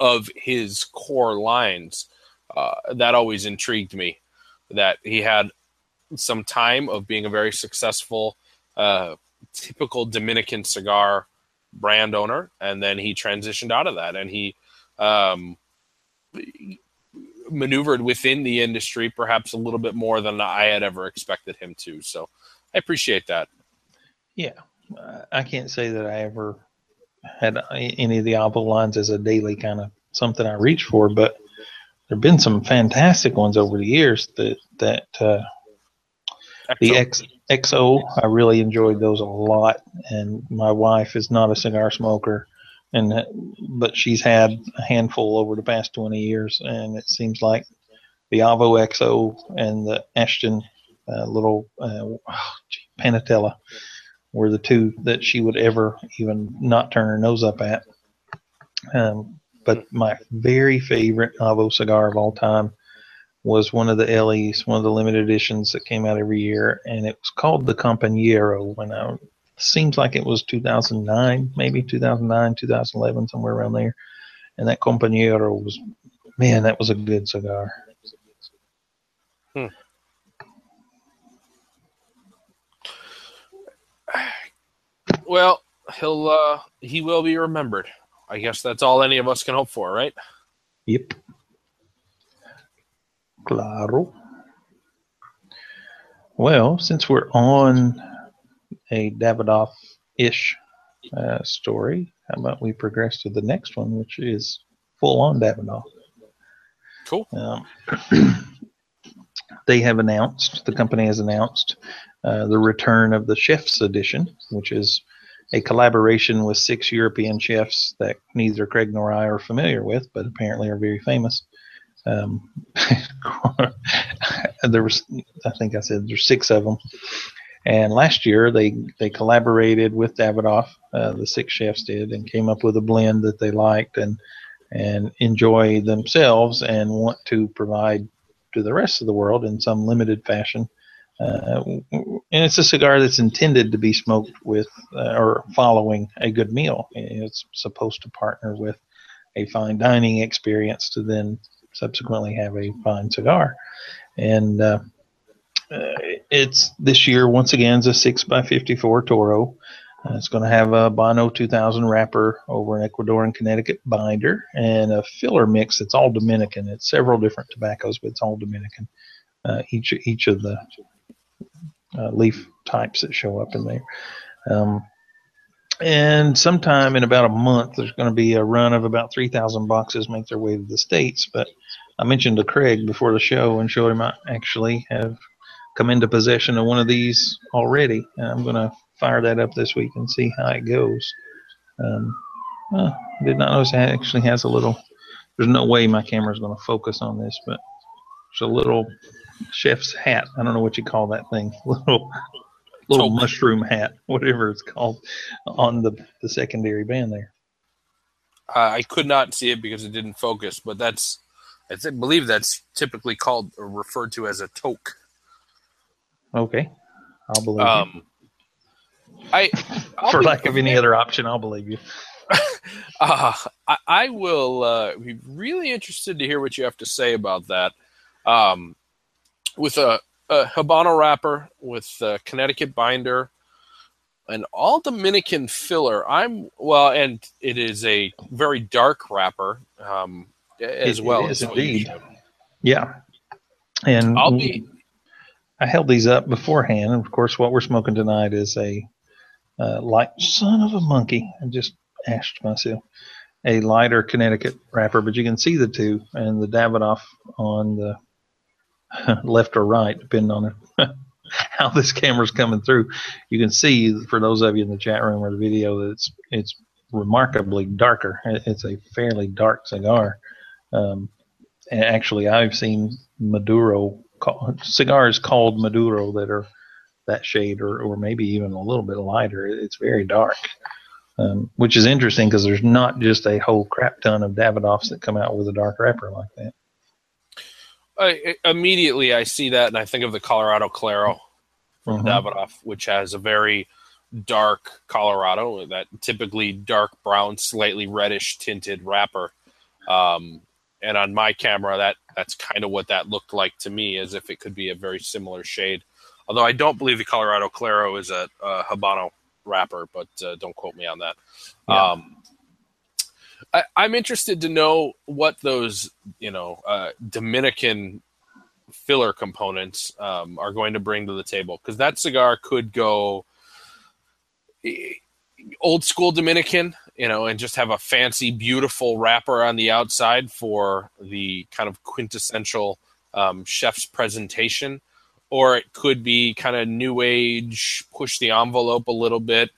of his core lines uh, that always intrigued me. That he had some time of being a very successful, uh, typical Dominican cigar brand owner, and then he transitioned out of that, and he um, maneuvered within the industry perhaps a little bit more than I had ever expected him to. So I appreciate that. Yeah, I can't say that I ever had any of the Avo lines as a daily kind of something I reach for, but there've been some fantastic ones over the years that that uh, the X XO I really enjoyed those a lot, and my wife is not a cigar smoker, and but she's had a handful over the past twenty years, and it seems like the Avo XO and the Ashton uh, little uh, Panatella were the two that she would ever even not turn her nose up at. Um, but my very favorite Avo cigar of all time was one of the LEs, one of the limited editions that came out every year, and it was called the Compañero. When I seems like it was 2009, maybe 2009, 2011, somewhere around there. And that Compañero was, man, that was a good cigar. Hmm. Well, he'll uh, he will be remembered. I guess that's all any of us can hope for, right? Yep. Claro. Well, since we're on a Davidoff ish uh, story, how about we progress to the next one, which is full on Davidoff? Cool. Um, they have announced, the company has announced uh, the return of the Chef's Edition, which is a collaboration with six European chefs that neither Craig nor I are familiar with, but apparently are very famous. Um, there was, I think I said there's six of them, and last year they they collaborated with Davidoff, uh, the six chefs did, and came up with a blend that they liked and and enjoy themselves and want to provide to the rest of the world in some limited fashion. Uh, and it's a cigar that's intended to be smoked with uh, or following a good meal. It's supposed to partner with a fine dining experience to then subsequently have a fine cigar. And uh, it's this year once again is a six by fifty four Toro. Uh, it's going to have a Habano 2000 wrapper over an Ecuadorian Connecticut binder and a filler mix. It's all Dominican. It's several different tobaccos, but it's all Dominican. Uh, each each of the uh, leaf types that show up in there. Um, and sometime in about a month, there's going to be a run of about 3,000 boxes make their way to the States. But I mentioned to Craig before the show and showed him I actually have come into possession of one of these already. And I'm going to fire that up this week and see how it goes. Um, well, did not notice it actually has a little. There's no way my camera is going to focus on this, but there's a little chef's hat. I don't know what you call that thing. Little little mushroom hat, whatever it's called, on the the secondary band there. Uh, I could not see it because it didn't focus, but that's I th- believe that's typically called or referred to as a toque. Okay, I'll believe Um, you. I'll For lack of any other option, I'll believe you. Uh, I, I will uh, be really interested to hear what you have to say about that. Um, with a, a Habano wrapper, with a Connecticut binder, an all Dominican filler. I'm well, and it is a very dark wrapper um, as It- well. it is as indeed. Yeah. And I'll be I held these up beforehand. And of course, what we're smoking tonight is a uh, light son of a monkey. I just asked myself a lighter Connecticut wrapper, but you can see the two and the Davidoff on the left or right, depending on how this camera's coming through. You can see for those of you in the chat room or the video that it's it's remarkably darker. It's a fairly dark cigar. Um, and actually, I've seen Maduro cigars called Maduro that are that shade, or, or maybe even a little bit lighter. It's very dark, um, which is interesting because there's not just a whole crap ton of Davidoffs that come out with a dark wrapper like that. I, immediately I see that and I think of the Colorado Claro from Mhm. Davidoff, which has a very dark Colorado, that typically dark brown, slightly reddish tinted wrapper. Um, and on my camera, that that's kind of what that looked like to me, as if it could be a very similar shade. Although I don't believe the Colorado Claro is a, a Habano wrapper, but uh, don't quote me on that. Yeah. Um, I, I'm interested to know what those, you know, uh, Dominican filler components um, are going to bring to the table because that cigar could go old school Dominican, you know, and just have a fancy, beautiful wrapper on the outside for the kind of quintessential um, chef's presentation, or it could be kind of new age, push the envelope a little bit.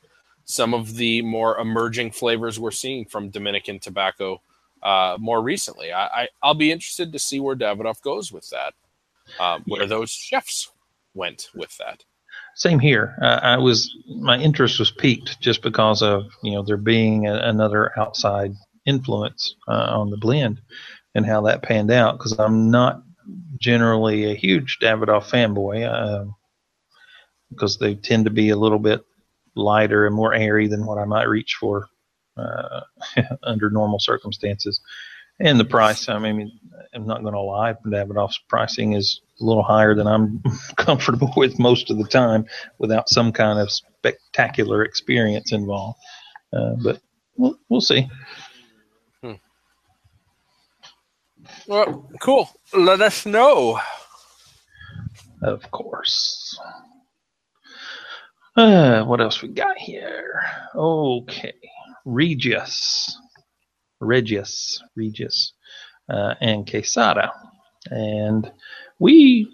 Some of the more emerging flavors we're seeing from Dominican tobacco uh, more recently. I, I, I'll be interested to see where Davidoff goes with that, um, where Yeah. those chefs went with that. Same here. Uh, I was my interest was piqued just because of you know there being a, another outside influence uh, on the blend and how that panned out. Because I'm not generally a huge Davidoff fanboy um because they tend to be a little bit lighter and more airy than what I might reach for uh, under normal circumstances. And the price, I mean, I'm not going to lie, Davidoff's pricing is a little higher than I'm comfortable with most of the time without some kind of spectacular experience involved. Uh, but we'll, we'll see. Well, cool. Let us know. Of course. Uh, what else we got here? Okay. Regius. Regius. Regius. Uh, and Quesada. And we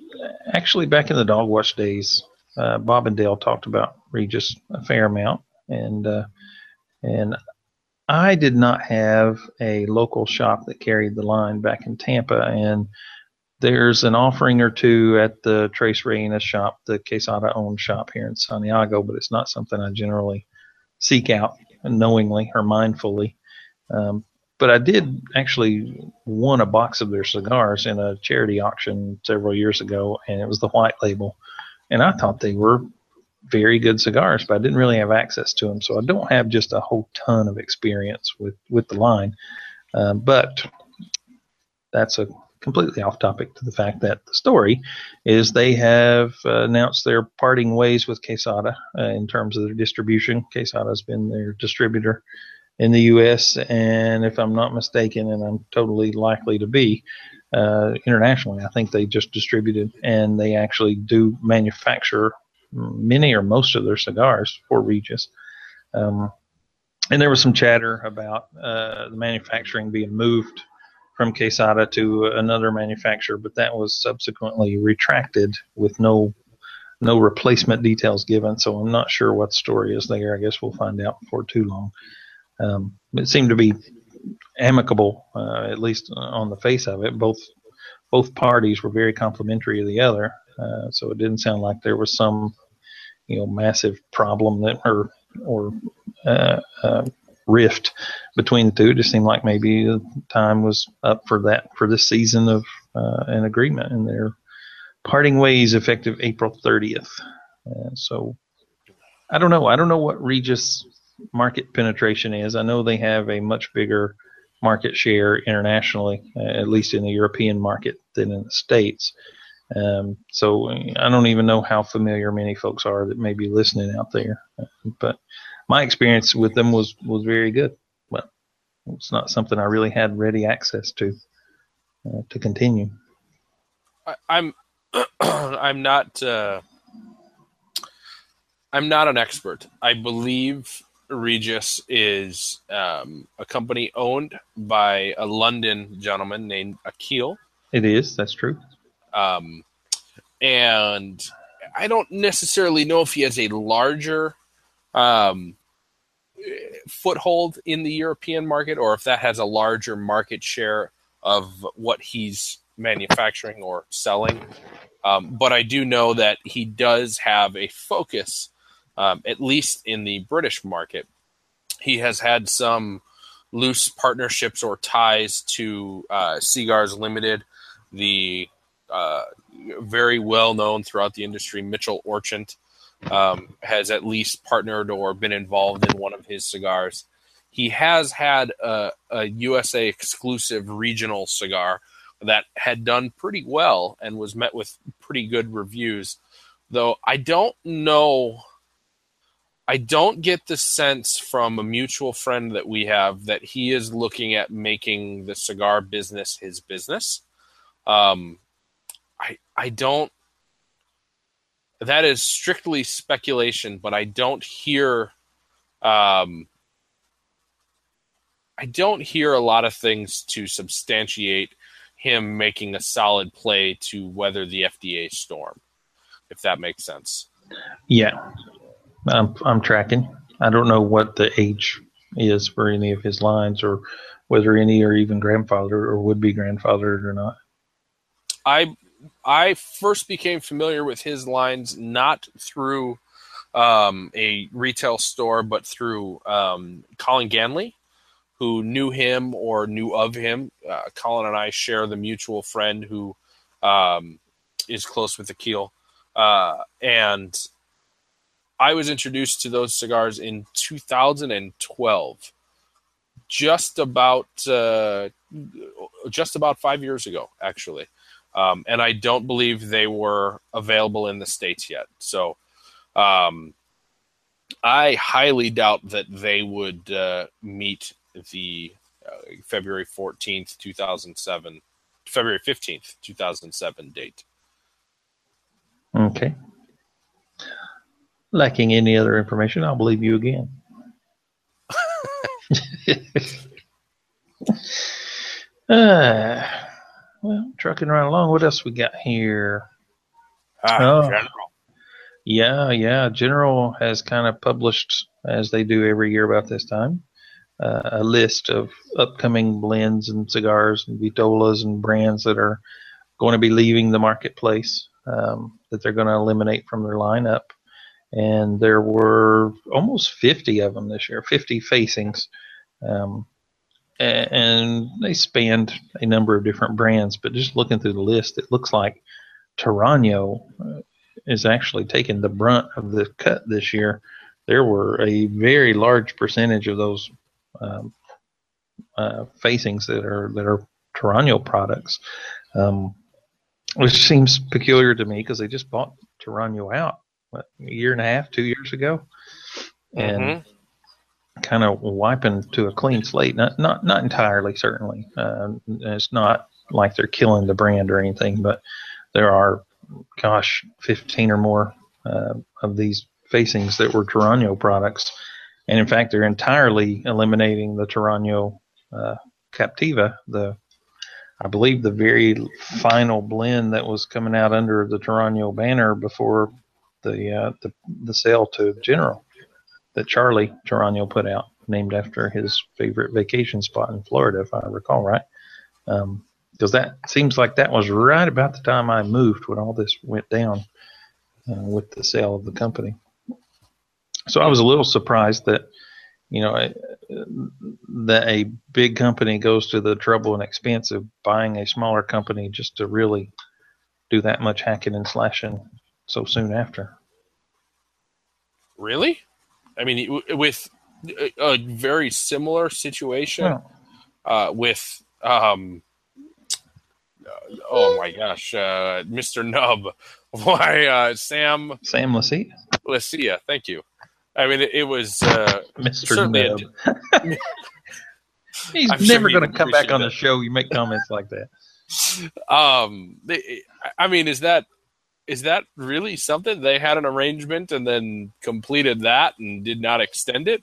actually, back in the Dog Watch days, uh, Bob and Dale talked about Regius a fair amount. And, uh, and I did not have a local shop that carried the line back in Tampa. And there's an offering or two at the Trace Reina shop, the Quesada owned shop here in Santiago, but it's not something I generally seek out knowingly or mindfully. Um, but I did actually won a box of their cigars in a charity auction several years ago, and it was the white label. And I thought they were very good cigars, but I didn't really have access to them, so I don't have just a whole ton of experience with with the line. Uh, but that's a completely off topic to the fact that the story is they have uh, announced their parting ways with Quesada uh, in terms of their distribution. Quesada has been their distributor in the U.S. and if I'm not mistaken, and I'm totally likely to be uh, internationally, I think they just distributed and they actually do manufacture many or most of their cigars for Regius. Um, and there was some chatter about uh, the manufacturing being moved from Quesada to another manufacturer, but that was subsequently retracted with no no replacement details given. So I'm not sure what story is there. I guess we'll find out before too long. Um, it seemed to be amicable, uh, at least on the face of it. Both both parties were very complimentary of the other, uh, so it didn't sound like there was some you know massive problem that or or uh, uh, rift between the two. It just seemed like maybe the time was up for that for this season of uh, an agreement, and they're parting ways effective April 30th. Uh, so I don't know. I don't know what Regius market penetration is. I know they have a much bigger market share internationally, uh, at least in the European market, than in the States. Um, so I don't even know how familiar many folks are that may be listening out there. but my experience with them was was very good. But it's not something I really had ready access to uh, to continue. I, I'm I'm not uh, I'm not an expert. I believe Regius is um, a company owned by a London gentleman named Akhil. It is. That's true. Um, and I don't necessarily know if he has a larger um, foothold in the European market or if that has a larger market share of what he's manufacturing or selling. Um, but I do know that he does have a focus, um, at least in the British market. He has had some loose partnerships or ties to uh, Limited, the uh, very well known throughout the industry Mitchell Orchant um, has at least partnered or been involved in one of his cigars. He has had a, a USA exclusive regional cigar that had done pretty well and was met with pretty good reviews. Though I don't know, I don't get the sense from a mutual friend that we have that he is looking at making the cigar business his business. Um, I I don't. That is strictly speculation, but I don't hear. Um, I don't hear a lot of things to substantiate him making a solid play to weather the FDA storm, if that makes sense. Yeah, I'm I'm tracking. I don't know what the age is for any of his lines, or whether any are even grandfathered or would be grandfathered or not. I I first became familiar with his lines not through um, a retail store, but through um, Colin Ganley, who knew him or knew of him. Uh, Colin and I share the mutual friend who um, is close with Akhil. Uh, and I was introduced to those cigars in 2012, just about uh, just about five years ago, actually. Um, and I don't believe they were available in the states yet. So um, I highly doubt that they would uh, meet the uh, February 14th, 2007, February 15th, 2007 date. Okay. Lacking any other information, I'll believe you again. uh, well, trucking right along. What else we got here? Ah, oh. General. Yeah, yeah. General has kind of published, as they do every year about this time, uh, a list of upcoming blends and cigars and vitolas and brands that are going to be leaving the marketplace um, that they're going to eliminate from their lineup. And there were almost 50 of them this year, 50 facings. Um, and they spanned a number of different brands. But just looking through the list, it looks like Torano uh, is actually taking the brunt of the cut this year. There were a very large percentage of those um, uh, facings that are that are Torano products, um, which seems peculiar to me because they just bought Torano out what, a year and a half, two years ago, and mm-hmm kind of wiping to a clean slate. Not not not entirely, certainly. Uh, it's not like they're killing the brand or anything, but there are, gosh, 15 or more uh, of these facings that were Torano products, and in fact, they're entirely eliminating the Torano uh, Captiva, the I believe the very final blend that was coming out under the Torano banner before the uh, the, the sale to General that Charlie Torano put out, named after his favorite vacation spot in Florida, if I recall right. Because um, that seems like that was right about the time I moved when all this went down uh, with the sale of the company. So I was a little surprised that, you know, that a big company goes to the trouble and expense of buying a smaller company just to really do that much hacking and slashing so soon after. Really? I mean, with a very similar situation uh, with um, oh my gosh, uh, Mr. Nub. Why, uh, Sam? Sam Leccia. Leccia, thank you. I mean, it, it was uh, Mr. Certainly a Nub. He's I'm never he'd going to come back on the show. You make comments like that. um they, i mean is that is that really something they had an arrangement and then completed that and did not extend it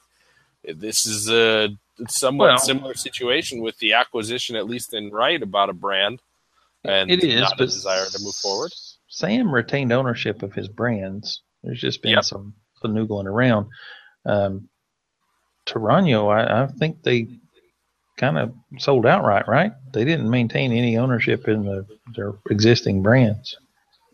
this is a somewhat Well- similar situation with the acquisition at least in right about a brand and it is, not a desire to move forward Sam retained ownership of his brands. There's just been Yep. some finagling around. Um, Torano, I, I think they kind of sold outright, right? They didn't maintain any ownership in the, their existing brands.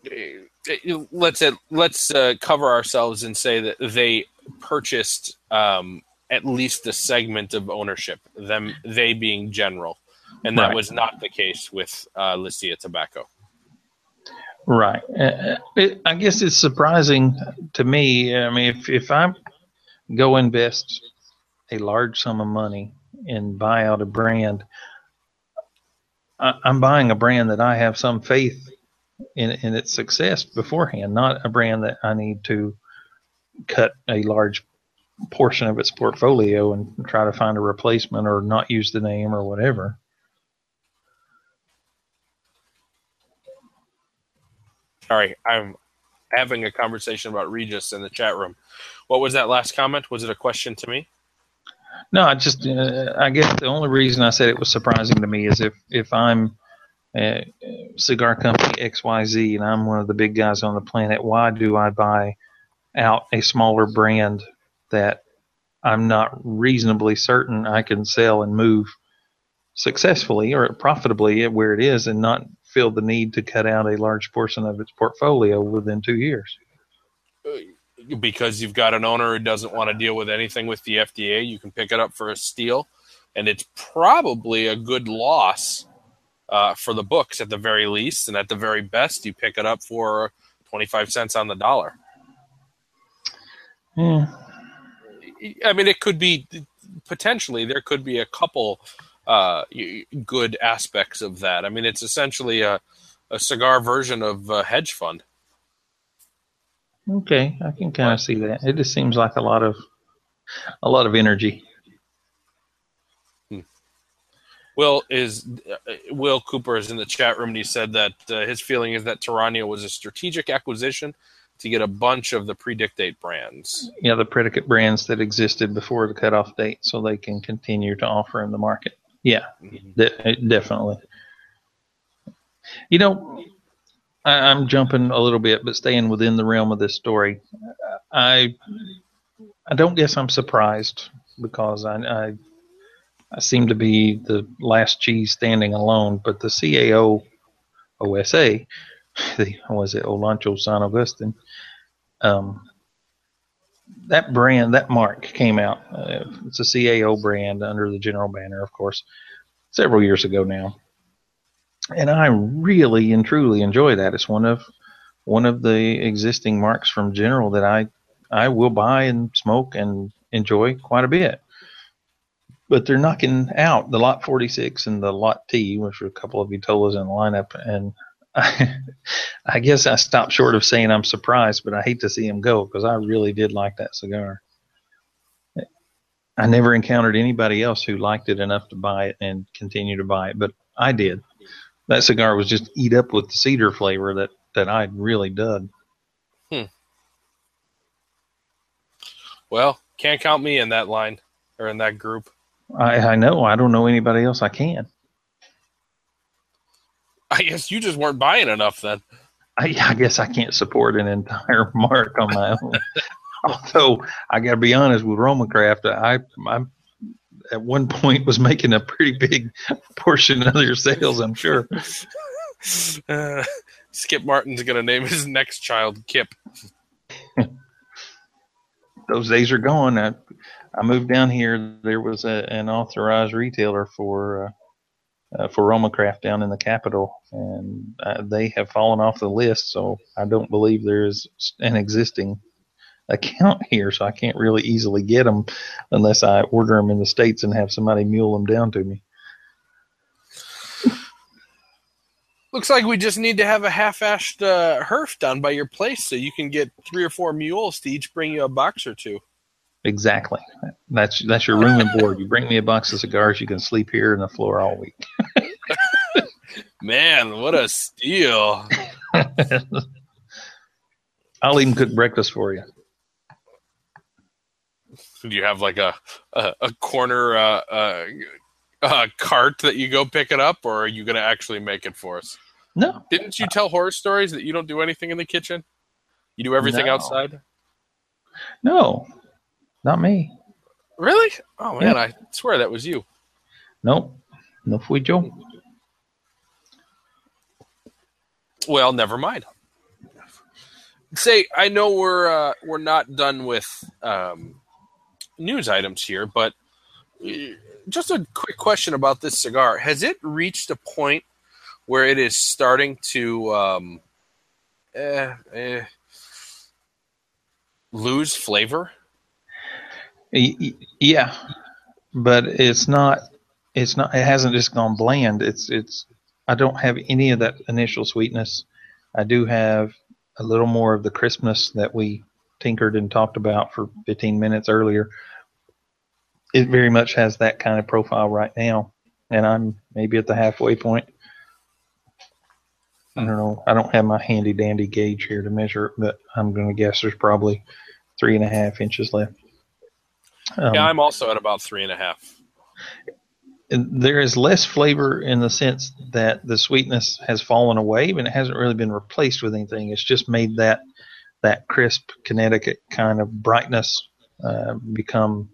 Uh, let's uh, let's uh, cover ourselves and say that they purchased um, at least a segment of ownership them they being general and that Right. was not the case with uh, Leccia Tobacco. Right. Uh, it, I guess it's surprising to me. I mean, if if I go invest a large sum of money and buy out a brand, I, I'm buying a brand that I have some faith in in its success beforehand, not a brand that I need to cut a large portion of its portfolio and try to find a replacement or not use the name or whatever. Sorry, I'm having a conversation about Regius in the chat room. What was that last comment? Was it a question to me? No, I just uh, I guess the only reason I said it was surprising to me is if if I'm uh, cigar company XYZ and I'm one of the big guys on the planet, why do I buy out a smaller brand that I'm not reasonably certain I can sell and move successfully or profitably at where it is and not feel the need to cut out a large portion of its portfolio within two years? Because you've got an owner who doesn't want to deal with anything with the FDA, you can pick it up for a steal, and it's probably a good loss uh, for the books at the very least, and at the very best, you pick it up for twenty five cents on the dollar. Yeah. I mean, it could be potentially there could be a couple uh, good aspects of that. I mean, it's essentially a, a cigar version of a hedge fund. Okay, I can kind of see that. It just seems like a lot of a lot of energy. Will is uh, Will Cooper is in the chat room and he said that uh, his feeling is that Torano was a strategic acquisition to get a bunch of the predicate brands. Yeah, the predicate brands that existed before the cutoff date, so they can continue to offer in the market. Yeah, de- definitely. You know, I, I'm jumping a little bit, but staying within the realm of this story. I I don't guess I'm surprised because I I, I seem to be the last cheese standing alone. But the CAO OSA, the was it Olancho San Agustin, um, that brand, that mark came out. Uh, it's a CAO brand under the general banner, of course, several years ago now. And I really and truly enjoy that. It's one of one of the existing marks from General that I I will buy and smoke and enjoy quite a bit. But they're knocking out the Lot 46 and the Lot T, which are a couple of Vitolas in the lineup, and I, I guess I stopped short of saying I'm surprised, but I hate to see him go because I really did like that cigar. I never encountered anybody else who liked it enough to buy it and continue to buy it, but I did. That cigar was just eat up with the cedar flavor that that I really dug. Hmm. Well, can't count me in that line or in that group. I, I know I don't know anybody else I can. I guess you just weren't buying enough then. I, I guess I can't support an entire mark on my own. Although I got to be honest with Romacraft, I I at one point was making a pretty big portion of their sales. I'm sure. Uh, Skip Martin's going to name his next child Kip. Those days are gone. I, I moved down here. There was a, an authorized retailer for uh, uh, for Romacraft down in the capital, and uh, they have fallen off the list. So I don't believe there is an existing account here. So I can't really easily get them unless I order them in the states and have somebody mule them down to me. Looks like we just need to have a half-assed uh, herf done by your place so you can get three or four mules to each bring you a box or two. Exactly. That's that's your room and board. You bring me a box of cigars, you can sleep here on the floor all week. Man, what a steal! I'll even cook breakfast for you. Do you have like a a, a corner uh, uh, uh, cart that you go pick it up, or are you going to actually make it for us? No. Didn't you tell horror stories that you don't do anything in the kitchen? You do everything No. outside. No. Not me. Really? Oh man, Yeah. I swear that was you. Nope. No fui yo. Well, never mind. Say, I know we're uh, we're not done with um, news items here, but uh, just a quick question about this cigar: Has it reached a point where it is starting to um, eh, eh, lose flavor? Yeah, but it's not. It's not. It hasn't just gone bland. It's. It's. I don't have any of that initial sweetness. I do have a little more of the crispness that we tinkered and talked about for 15 minutes earlier. It very much has that kind of profile right now, and I'm maybe at the halfway point. I don't know. I don't have my handy dandy gauge here to measure it, but I'm going to guess there's probably three and a half inches left. Um, yeah, I'm also at about three and a half. There is less flavor in the sense that the sweetness has fallen away, but it hasn't really been replaced with anything. It's just made that that crisp Connecticut kind of brightness uh, become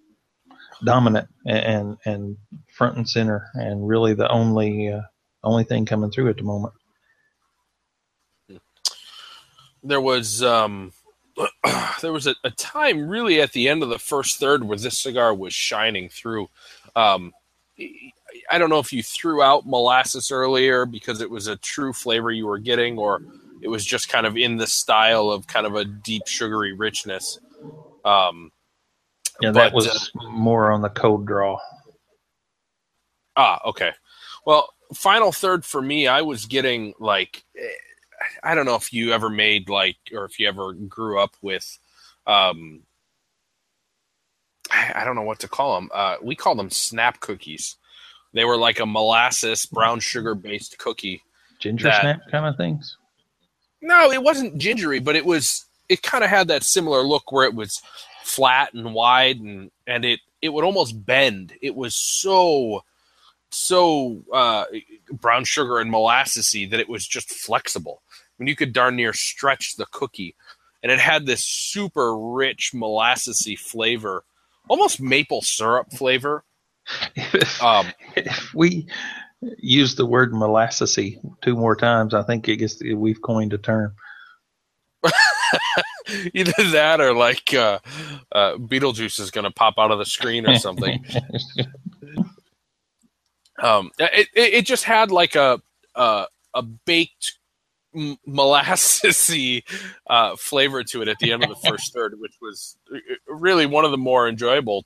dominant and and front and center, and really the only uh, only thing coming through at the moment. there was um there was a, a time really at the end of the first third where this cigar was shining through um i don't know if you threw out molasses earlier because it was a true flavor you were getting or it was just kind of in the style of kind of a deep sugary richness um Yeah, that But, was more on the cold draw. Ah, okay. Well, final third for me, I was getting like, eh, I don't know if you ever made like, or if you ever grew up with, um, I I don't know what to call them. Uh, we call them snap cookies. They were like a molasses brown sugar based cookie. Ginger That- snap kind of things. No, it wasn't gingery, but it was. It kind of had that similar look where it was flat and wide, and and it it would almost bend. It was so so uh, brown sugar and molassesy that it was just flexible. I mean, you could darn near stretch the cookie, and it had this super rich molassesy flavor, almost maple syrup flavor. If, Um, if we use the word molassesy two more times, I think it gets we've coined a term. either that or like uh, uh, Beetlejuice is going to pop out of the screen or something. um, it, it just had like a a, a baked m- molassesy uh, flavor to it at the end of the first third, which was uh, really one of the more enjoyable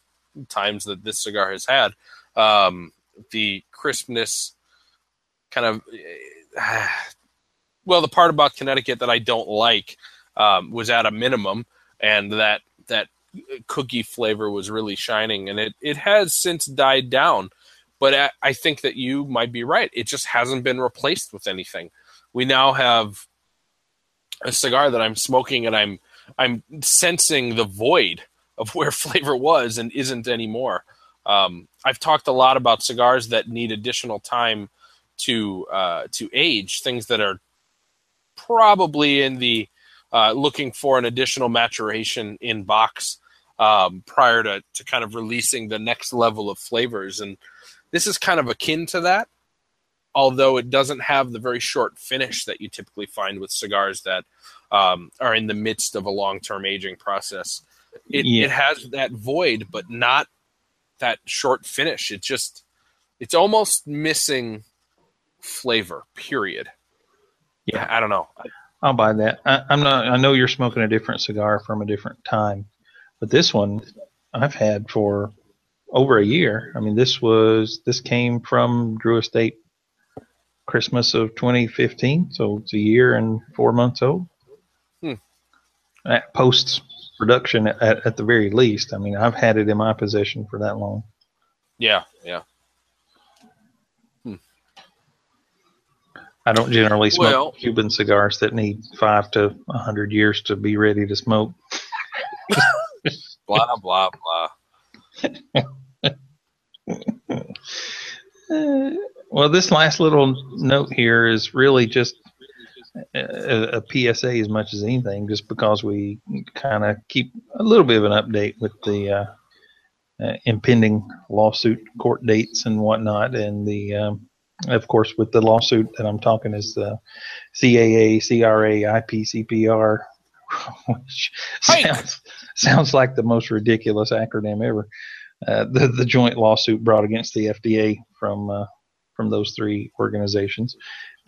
times that this cigar has had. Um, the crispness, kind of, well, the part about Connecticut that I don't like um, was at a minimum, and that that cookie flavor was really shining, and it it has since died down. But I, I think that you might be right. It just hasn't been replaced with anything. We now have a cigar that I'm smoking, and I'm I'm sensing the void of where flavor was and isn't anymore. Um, I've talked a lot about cigars that need additional time to uh, to age, things that are probably in the uh, looking for an additional maturation in box um, prior to, to kind of releasing the next level of flavors. And this is kind of akin to that, although it doesn't have the very short finish that you typically find with cigars that um, are in the midst of a long term aging process. It, Yeah. it has that void, but not that short finish. It just, it's almost missing flavor, period. Yeah. I don't know. I'll buy that. I, I'm not. I know you're smoking a different cigar from a different time, but this one I've had for over a year. I mean, this was this came from Drew Estate Christmas of 2015, so it's a year and four months old. Hmm. Uh, post production at, at the very least. I mean, I've had it in my possession for that long. Yeah, yeah. I don't generally smoke Well- Cuban cigars that need five to a hundred years to be ready to smoke. Blah blah blah. Well, this last little note here is really just a, a PSA as much as anything, just because we kind of keep a little bit of an update with the uh, uh, impending lawsuit court dates and whatnot, and the um, of course with the lawsuit that I'm talking is the CAA, CRA, IPCPR, which sounds, sounds like the most ridiculous acronym ever. Uh, the the joint lawsuit brought against the FDA from uh, from those three organizations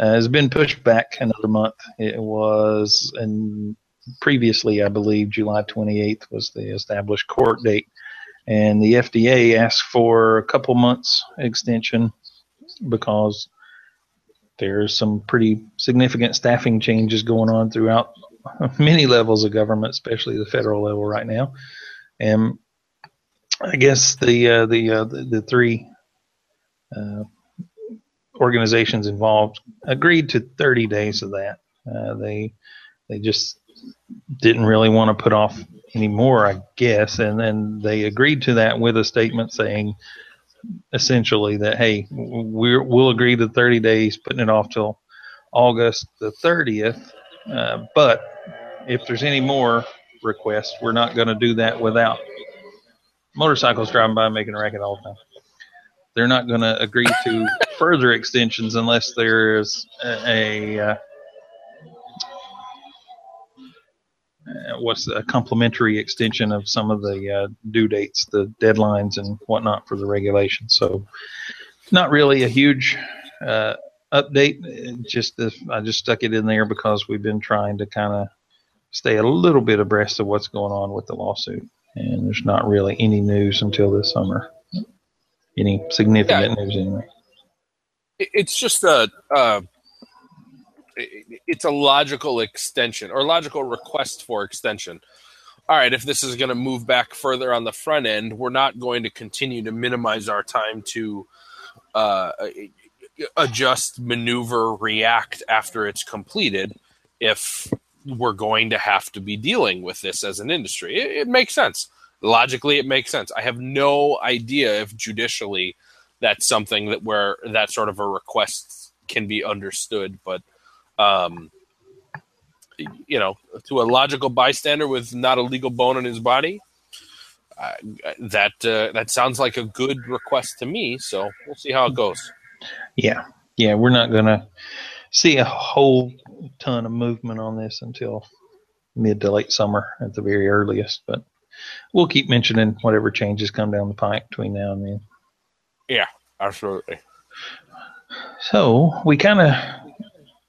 uh, has been pushed back another month. It was and previously, I believe, July 28th was the established court date, and the FDA asked for a couple months extension because there's some pretty significant staffing changes going on throughout many levels of government, especially the federal level right now. And I guess the uh, the, uh, the the three uh, organizations involved agreed to 30 days of that. Uh, they they just didn't really want to put off any more, I guess, and then they agreed to that with a statement saying essentially that hey, we're, we'll agree to 30 days, putting it off till August the 30th, uh, but if there's any more requests, we're not going to do that without motorcycles driving by making a racket all the time. They're not going to agree to further extensions unless there's a, a uh, uh, what's a complementary extension of some of the uh, due dates, the deadlines, and whatnot for the regulation. So, not really a huge uh, update. It Just the, I just stuck it in there because we've been trying to kind of stay a little bit abreast of what's going on with the lawsuit, and there's not really any news until this summer. Any significant news anyway. It's just a. Uh, it's a logical extension or logical request for extension. All right, if this is going to move back further on the front end, we're not going to continue to minimize our time to uh, adjust, maneuver, react after it's completed. If we're going to have to be dealing with this as an industry, it, it makes sense. Logically, it makes sense. I have no idea if judicially that's something that where that sort of a request can be understood, but um, you know, to a logical bystander with not a legal bone in his body, uh, that uh, that sounds like a good request to me. So we'll see how it goes. Yeah, yeah, we're not to see a whole ton of movement on this until mid to late summer at the very earliest. But we'll keep mentioning whatever changes come down the pike between now and then. Yeah, absolutely. So we kind of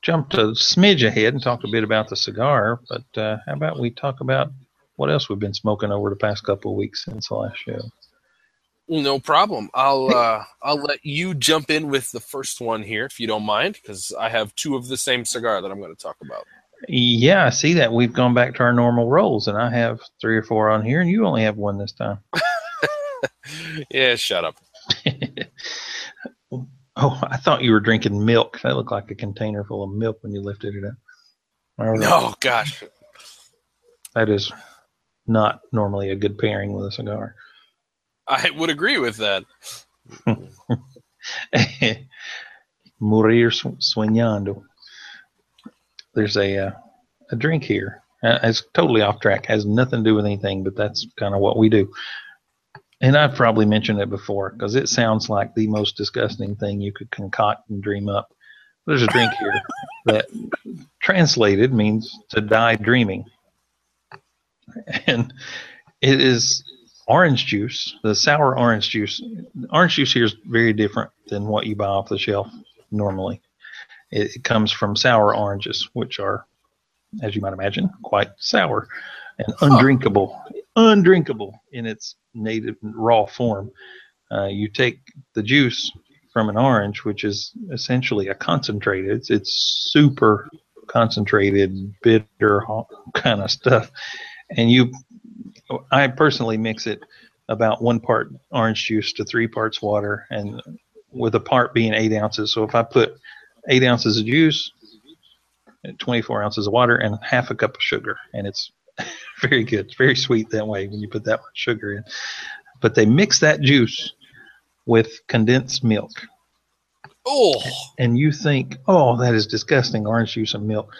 jumped a smidge ahead and talked a bit about the cigar, but uh, how about we talk about what else we've been smoking over the past couple of weeks since the last show? No problem. I'll uh, I'll let you jump in with the first one here, if you don't mind, because I have two of the same cigar that I'm going to talk about. Yeah, I see that we've gone back to our normal roles, and I have three or four on here, and you only have one this time. yeah, shut up. Oh, I thought you were drinking milk. That looked like a container full of milk when you lifted it up. Right. No, gosh. That is not normally a good pairing with a cigar. I would agree with that. Morir soñando. There's a uh, a drink here. Uh, it's totally off track. Has nothing to do with anything, but that's kind of what we do. And I've probably mentioned it before because it sounds like the most disgusting thing you could concoct and dream up. There's a drink here that translated means to die dreaming. And it is orange juice, the sour orange juice. Orange juice here is very different than what you buy off the shelf normally. It, it comes from sour oranges, which are, as you might imagine, quite sour and undrinkable. Undrinkable in its native raw form. Uh, you take the juice from an orange, which is essentially a concentrate. It's it's super concentrated, bitter kind of stuff, and you I personally mix it about one part orange juice to three parts water, and with a part being eight ounces. So if I put eight ounces of juice, 24 ounces of water, and half a cup of sugar, and it's very good. It's very sweet that way when you put that much sugar in. But they mix that juice with condensed milk. Oh, and you think, oh, that is disgusting, orange juice and milk.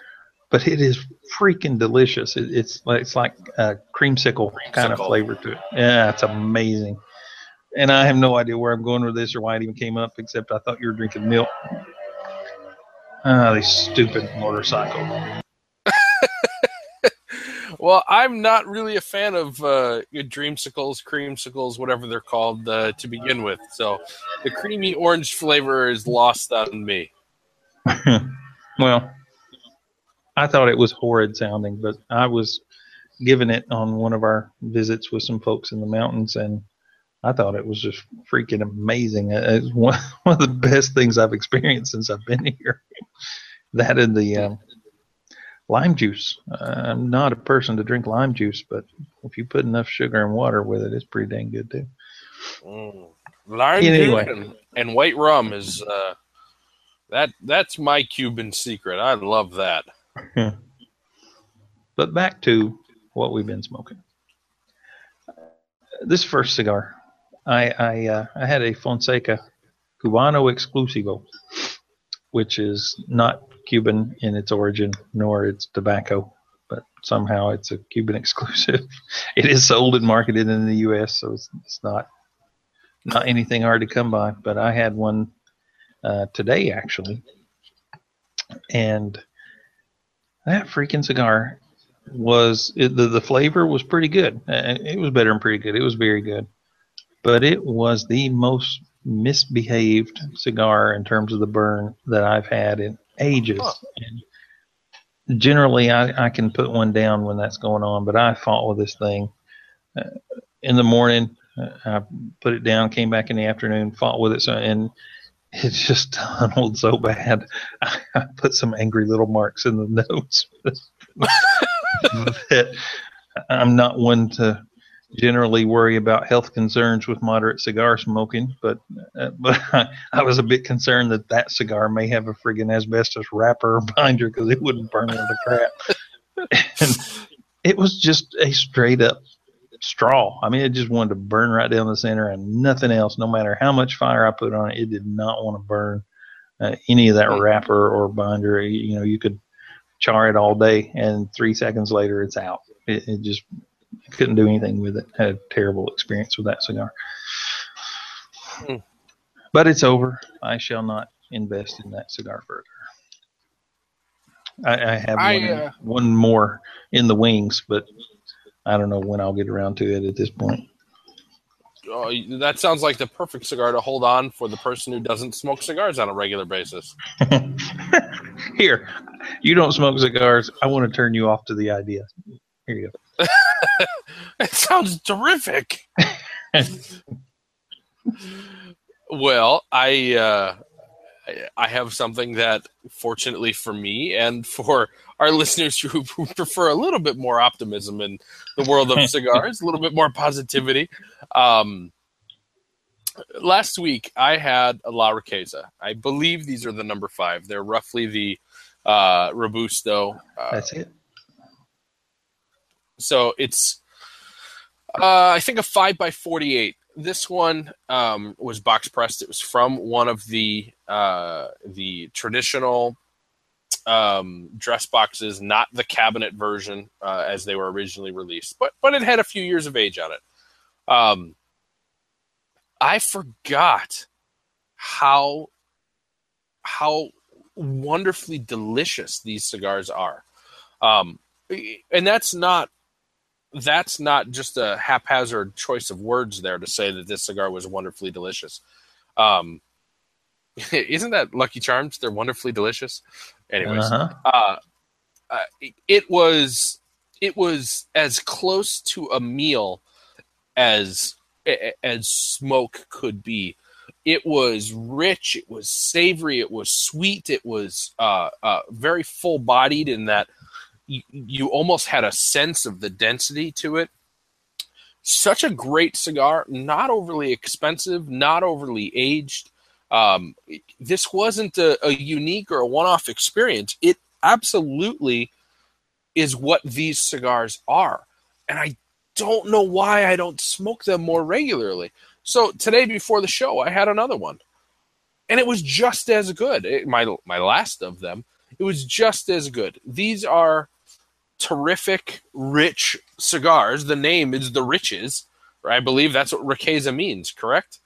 But it is freaking delicious. It, it's like it's like a creamsicle, kind of flavor to it. Yeah, it's amazing. And I have no idea where I'm going with this or why it even came up, except I thought you were drinking milk. Ah, these stupid motorcycle. well, I'm not really a fan of uh, dreamsicles, creamsicles, whatever they're called uh, to begin with. So the creamy orange flavor is lost on me. well, I thought it was horrid sounding, but I was given it on one of our visits with some folks in the mountains, and I thought it was just freaking amazing. Uh, It's one, one of the best things I've experienced since I've been here. that and the um, lime juice. Uh, I'm not a person to drink lime juice, but if you put enough sugar and water with it, it's pretty dang good too. Mm. Lime Anyway. juice and, and white rum is uh, that. That's my Cuban secret. I love that. But back to what we've been smoking. This first cigar, I I, uh, I had a Fonseca Cubano Exclusivo, which is not Cuban in its origin nor its tobacco, but somehow it's a Cuban exclusive. It is sold and marketed in the U.S., so it's, it's not not anything hard to come by. But I had one uh, today actually, and that freaking cigar was it, the the flavor was pretty good. Uh, It was better than pretty good. It was very good, but it was the most misbehaved cigar in terms of the burn that I've had in ages. Huh. And generally, I, I can put one down when that's going on, but I fought with this thing uh, in the morning. Uh, I put it down, came back in the afternoon, fought with it, so, and it just tunneled so bad. I, put some angry little marks in the notes. that I'm not one to generally worry about health concerns with moderate cigar smoking, but uh, but I, I was a bit concerned that that cigar may have a friggin' asbestos wrapper or binder because it wouldn't burn into crap. and it was just a straight up straw. I mean, it just wanted to burn right down the center and nothing else. No matter how much fire I put on it, it did not want to burn uh, any of that wrapper or binder. You know, you could char it all day, and three seconds later, it's out. It, it just couldn't do anything with it. Had a terrible experience with that cigar. Hmm. But it's over. I shall not invest in that cigar further. I, I have I, one, uh, one more in the wings, but I don't know when I'll get around to it at this point. Oh, that sounds like the perfect cigar to hold on for the person who doesn't smoke cigars on a regular basis. Here, you don't smoke cigars. I want to turn you off to the idea. Here you go. It sounds terrific. well, I uh, I- I have something that, fortunately for me and for our listeners who, who prefer a little bit more optimism in the world of cigars, a little bit more positivity. Um, last week, I had a La Riqueza. I believe these are the number five. They're roughly the uh, Robusto. Uh, That's it. so it's uh, I think a five by forty eight. This one um, was box pressed. It was from one of the uh, the traditional um, dress boxes, not the cabinet version uh, as they were originally released, but but it had a few years of age on it. Um, I forgot how how wonderfully delicious these cigars are, um, and that's not that's not just a haphazard choice of words there to say that this cigar was wonderfully delicious. Um, isn't that Lucky Charms? They're wonderfully delicious. Anyways, Uh-huh. uh, uh, it, it was it was as close to a meal as as smoke could be. It was rich. It was savory. It was sweet. It was uh, uh, very full bodied in that you, almost had a sense of the density to it. such a great cigar, not overly expensive, not overly aged. Um, this wasn't a, a unique or a one off experience. It absolutely is what these cigars are. And I don't know why I don't smoke them more regularly. So today before the show, I had another one, and it was just as good. It, my my last of them, it was just as good. These are terrific, rich cigars. The name is the Riches. I believe that's what Riqueza means. Correct?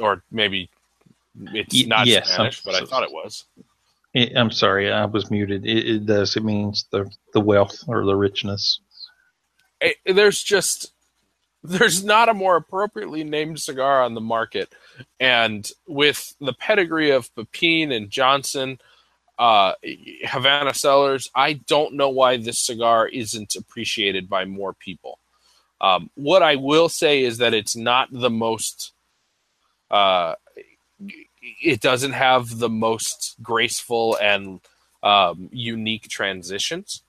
Or maybe it's not yes, Spanish, I'm, but I thought it was. It, I'm sorry, I was muted. It, it, does. It means the the wealth or the richness. It, there's just there's not a more appropriately named cigar on the market, and with the pedigree of Pepin and Johnson, uh, Havana Cellars. I don't know why this cigar isn't appreciated by more people. Um, what I will say is that it's not the most uh, it doesn't have the most graceful and um, unique transitions.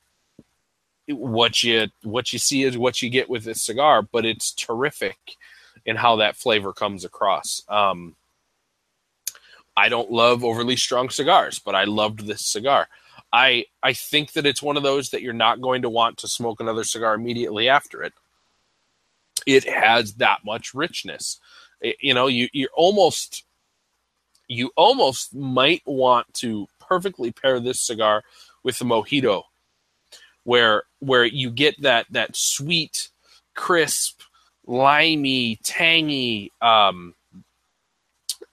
What you what you see is what you get with this cigar, but it's terrific in how that flavor comes across. Um, I don't love overly strong cigars, but I loved this cigar. I I think that it's one of those that you're not going to want to smoke another cigar immediately after it. It has that much richness. It, you know, you you're almost you almost might want to perfectly pair this cigar with the mojito where where you get that that sweet crisp limey tangy um,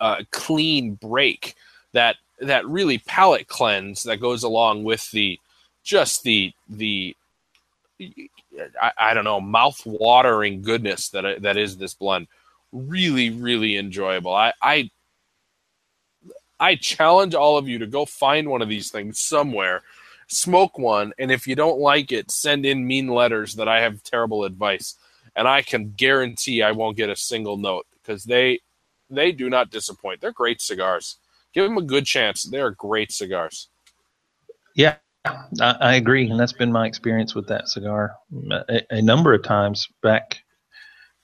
uh, clean break that that really palate cleanse that goes along with the just the the I, I don't know mouth watering goodness that that is this blend. Really really enjoyable. I, I I challenge all of you to go find one of these things somewhere, smoke one, and if you don't like it, send in mean letters that I have terrible advice, and I can guarantee I won't get a single note because they they do not disappoint. They're great cigars. Give them a good chance. They're great cigars. Yeah, I, I agree, and that's been my experience with that cigar a, a number of times back.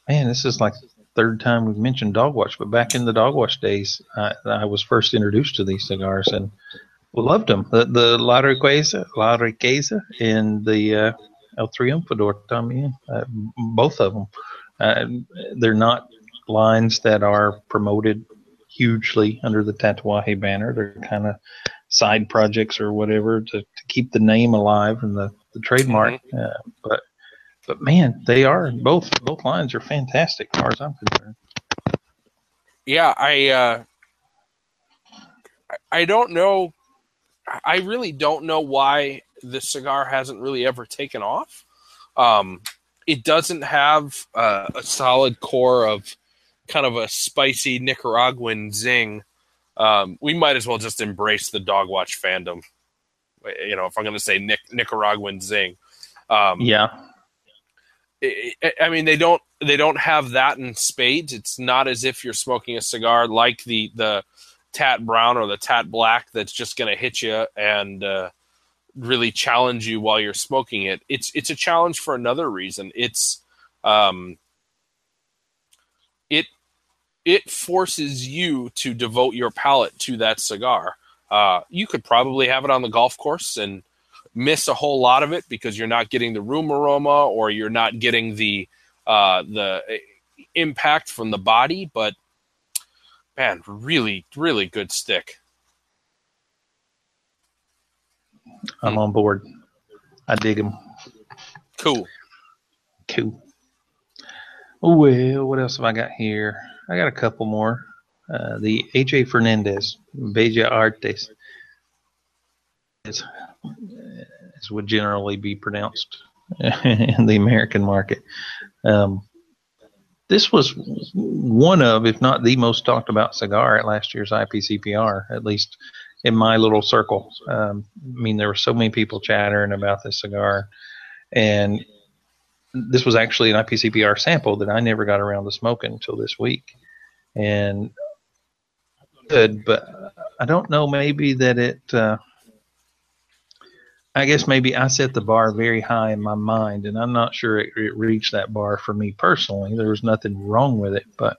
Man, this is like third time we've mentioned Dogwatch, but back in the Dogwatch days, I, I was first introduced to these cigars and loved them. The, the La Riqueza, La Riqueza, and the uh, El Triunfador también, uh, both of them. Uh, they're not lines that are promoted hugely under the Tatuaje banner. They're kind of side projects or whatever to, to keep the name alive and the, the trademark. Mm-hmm. Uh, but but man, they are both both lines are fantastic as far as I'm concerned. Yeah, I uh, I don't know. I really don't know why the cigar hasn't really ever taken off. Um, it doesn't have uh, a solid core of kind of a spicy Nicaraguan zing. Um, we might as well just embrace the dog watch fandom. You know, if I'm going to say Nic- Nicaraguan zing. Um, yeah. I mean, they don't they don't have that in spades. It's not as if you're smoking a cigar like the the Tat Brown or the Tat Black that's just going to hit you and uh, really challenge you while you're smoking it. It's it's a challenge for another reason. It's um, it it forces you to devote your palate to that cigar. Uh, you could probably have it on the golf course and miss a whole lot of it because you're not getting the room aroma or you're not getting the uh, the impact from the body. But man, really, really good stick. I'm on board. I dig them. Cool. Cool. Well, what else have I got here? I got a couple more. Uh, the AJ Fernandez, Bella Artes as would generally be pronounced in the American market. Um, this was one of, if not the most talked about cigar at last year's IPCPR, at least in my little circle. Um, I mean, there were so many people chattering about this cigar, and this was actually an IPCPR sample that I never got around to smoking until this week. And good, but I don't know, maybe that it. Uh, I guess maybe I set the bar very high in my mind, and I'm not sure it, it reached that bar for me personally. There was nothing wrong with it, but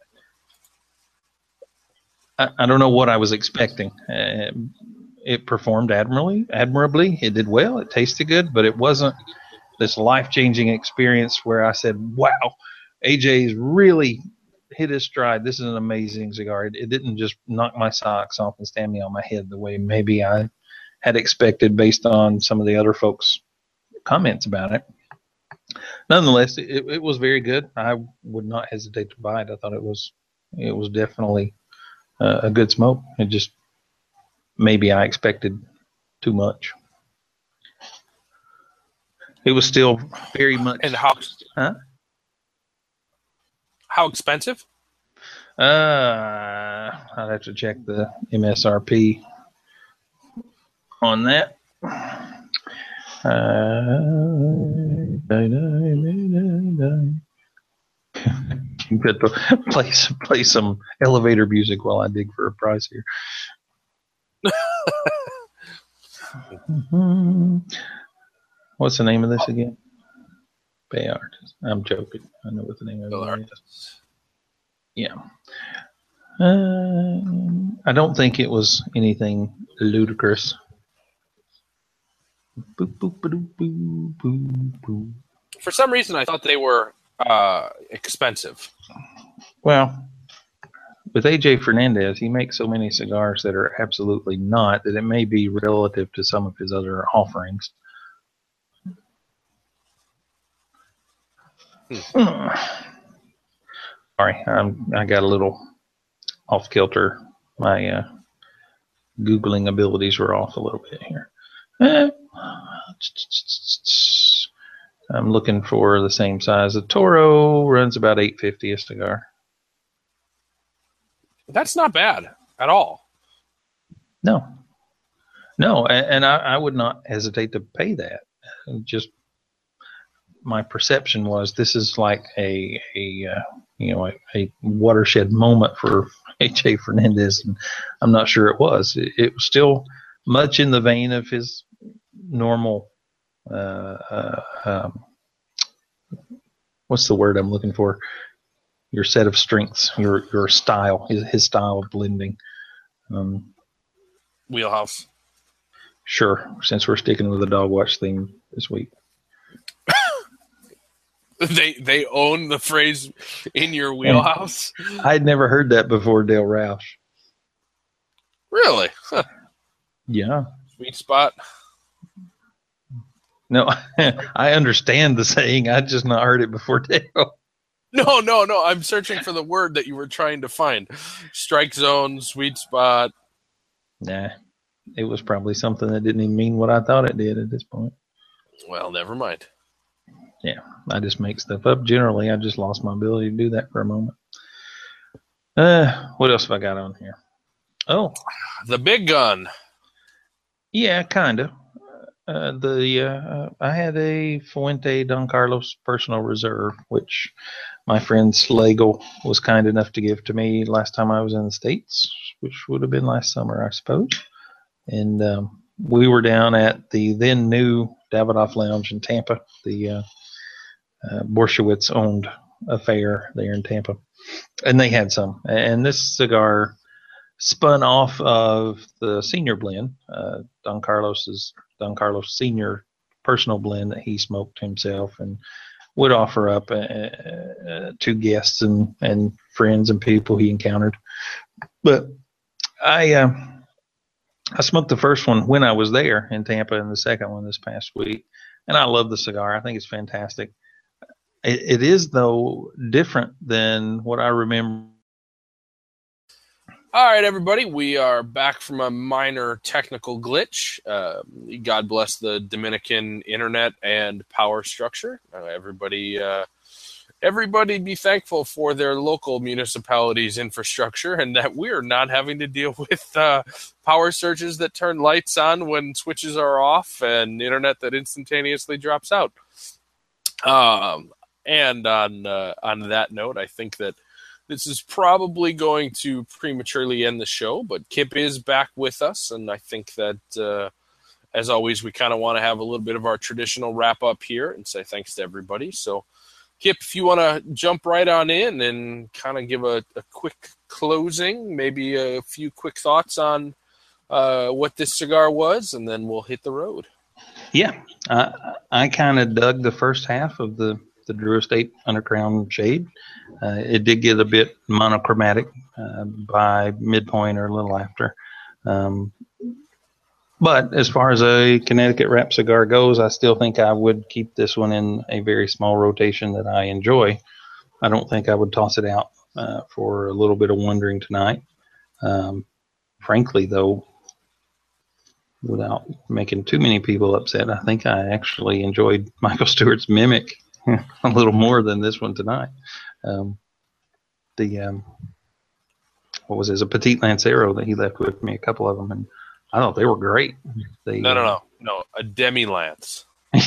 I, I don't know what I was expecting. Uh, it performed admirably. Admirably, it did well. It tasted good, but it wasn't this life changing experience where I said, "Wow, AJ's really hit his stride. This is an amazing cigar." It, it didn't just knock my socks off and stand me on my head the way maybe I had expected based on some of the other folks' comments about it. Nonetheless, it, it was very good. I would not hesitate to buy it. I thought it was it was definitely uh, a good smoke. It just maybe I expected too much. It was still very much. And how? Huh? How expensive? Uh, I'd have to check the MSRP on that. Uh, you got to play some, play some elevator music while I dig for a price here. What's the name of this again? Bayard. I'm joking. I know what the name of it is. Yeah. Uh, I don't think it was anything ludicrous. For some reason, I thought they were uh, expensive. Well, with AJ Fernandez, he makes so many cigars that are absolutely not that it may be relative to some of his other offerings. Hmm. Sorry, I'm, I got a little off kilter. My uh, googling abilities were off a little bit here. Eh. I'm looking for the same size. The Toro runs about 850 a cigar. That's not bad at all. No, no, and, and I, I, would not hesitate to pay that. Just my perception was this is like a a uh, you know a, a, watershed moment for AJ Fernandez, and I'm not sure it was. It, it was still much in the vein of his normal. Uh, uh, um, what's the word I'm looking for? Your set of strengths, your your style, his, his style of blending. Um, Wheelhouse. Sure, since we're sticking with the dog watch theme this week. They they own the phrase in your wheelhouse. I'd never heard that before, Dale Roush. Really? Huh. Yeah. Sweet spot. No, I understand the saying. I just not heard it before Dale. No, no, no. I'm searching for the word that you were trying to find. Strike zone, sweet spot. Nah, it was probably something that didn't even mean what I thought it did at this point. Well, never mind. Yeah, I just make stuff up. Generally, I just lost my ability to do that for a moment. Uh, what else have I got on here? Oh, the big gun. Yeah, kind of. Uh, the uh, I had a Fuente Don Carlos personal reserve, which my friend Slagle was kind enough to give to me last time I was in the states, which would have been last summer, I suppose. And um, we were down at the then new Davidoff Lounge in Tampa, the uh, uh, Borshowitz owned affair there in Tampa, and they had some. And this cigar spun off of the senior blend, uh, Don Carlos's Don Carlos Senior personal blend that he smoked himself and would offer up uh, uh, to guests and, and friends and people he encountered. But I uh, I smoked the first one when I was there in Tampa and the second one this past week, and I love the cigar. I think it's fantastic. It, it is though different than what I remember all right, everybody, we are back from a minor technical glitch. Uh, God bless the Dominican internet and power structure. Uh, everybody, uh, everybody, be thankful for their local municipalities' infrastructure, and that we're not having to deal with uh, power surges that turn lights on when switches are off and internet that instantaneously drops out. Um, and on uh, on that note, I think that this is probably going to prematurely end the show, but Kip is back with us, and I think that uh, as always, we kind of want to have a little bit of our traditional wrap up here and say thanks to everybody. So, Kip, if you want to jump right on in and kind of give a, a, quick closing, maybe a few quick thoughts on uh, what this cigar was, and then we'll hit the road. Yeah, uh, I kind of dug the first half of the the Drew Estate Undercrown shade. Uh, it did get a bit monochromatic uh, by midpoint or a little after. Um, but as far as a Connecticut wrap cigar goes, I still think I would keep this one in a very small rotation that I enjoy. I don't think I would toss it out uh, for a little bit of wondering tonight. Um, frankly, though, without making too many people upset, I think I actually enjoyed Michael Stewart's Mimic a little more than this one tonight. Um, the um, what was it? a Petit Lancero that he left with me, a couple of them, and I thought they were great. They, no, no, no, no, a demi lance.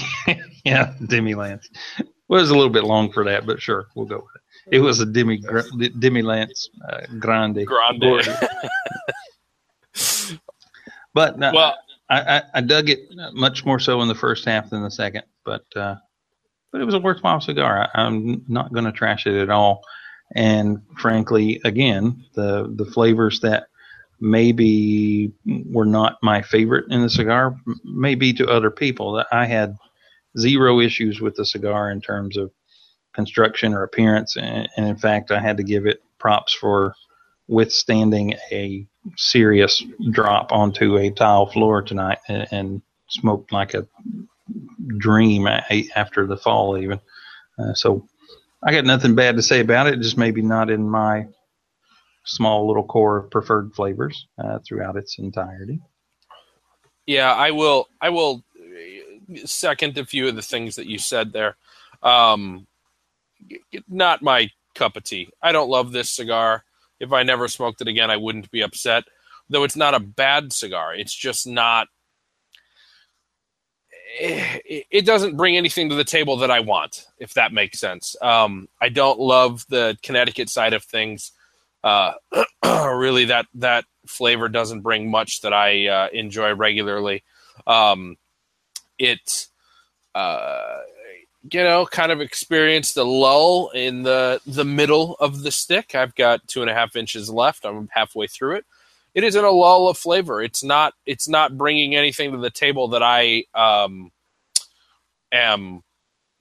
yeah, demi lance. Well, it was a little bit long for that, but sure, we'll go with it. It was a demi demi lance uh, grande. Grande. but uh, well, I, I, I, dug it much more so in the first half than the second. But uh, but it was a worthwhile cigar. I, am not going to trash it at all. And frankly, again, the the flavors that maybe were not my favorite in the cigar, maybe to other people. I had zero issues with the cigar in terms of construction or appearance, and, and in fact, I had to give it props for withstanding a serious drop onto a tile floor tonight and, and smoked like a dream after the fall even. Uh, so I got nothing bad to say about it. Just maybe not in my small little core of preferred flavors uh, throughout its entirety. Yeah, I will. I will second a few of the things that you said there. Um, not my cup of tea. I don't love this cigar. If I never smoked it again, I wouldn't be upset. Though it's not a bad cigar. It's just not it doesn't bring anything to the table that I want, if that makes sense. Um, I don't love the Connecticut side of things. Uh, really, that that flavor doesn't bring much that I uh, enjoy regularly. Um, it, uh, you know, kind of experienced a lull in the the middle of the stick. I've got two and a half inches left. I'm halfway through it it is in a lull of flavor. It's not it's not bringing anything to the table that I um, am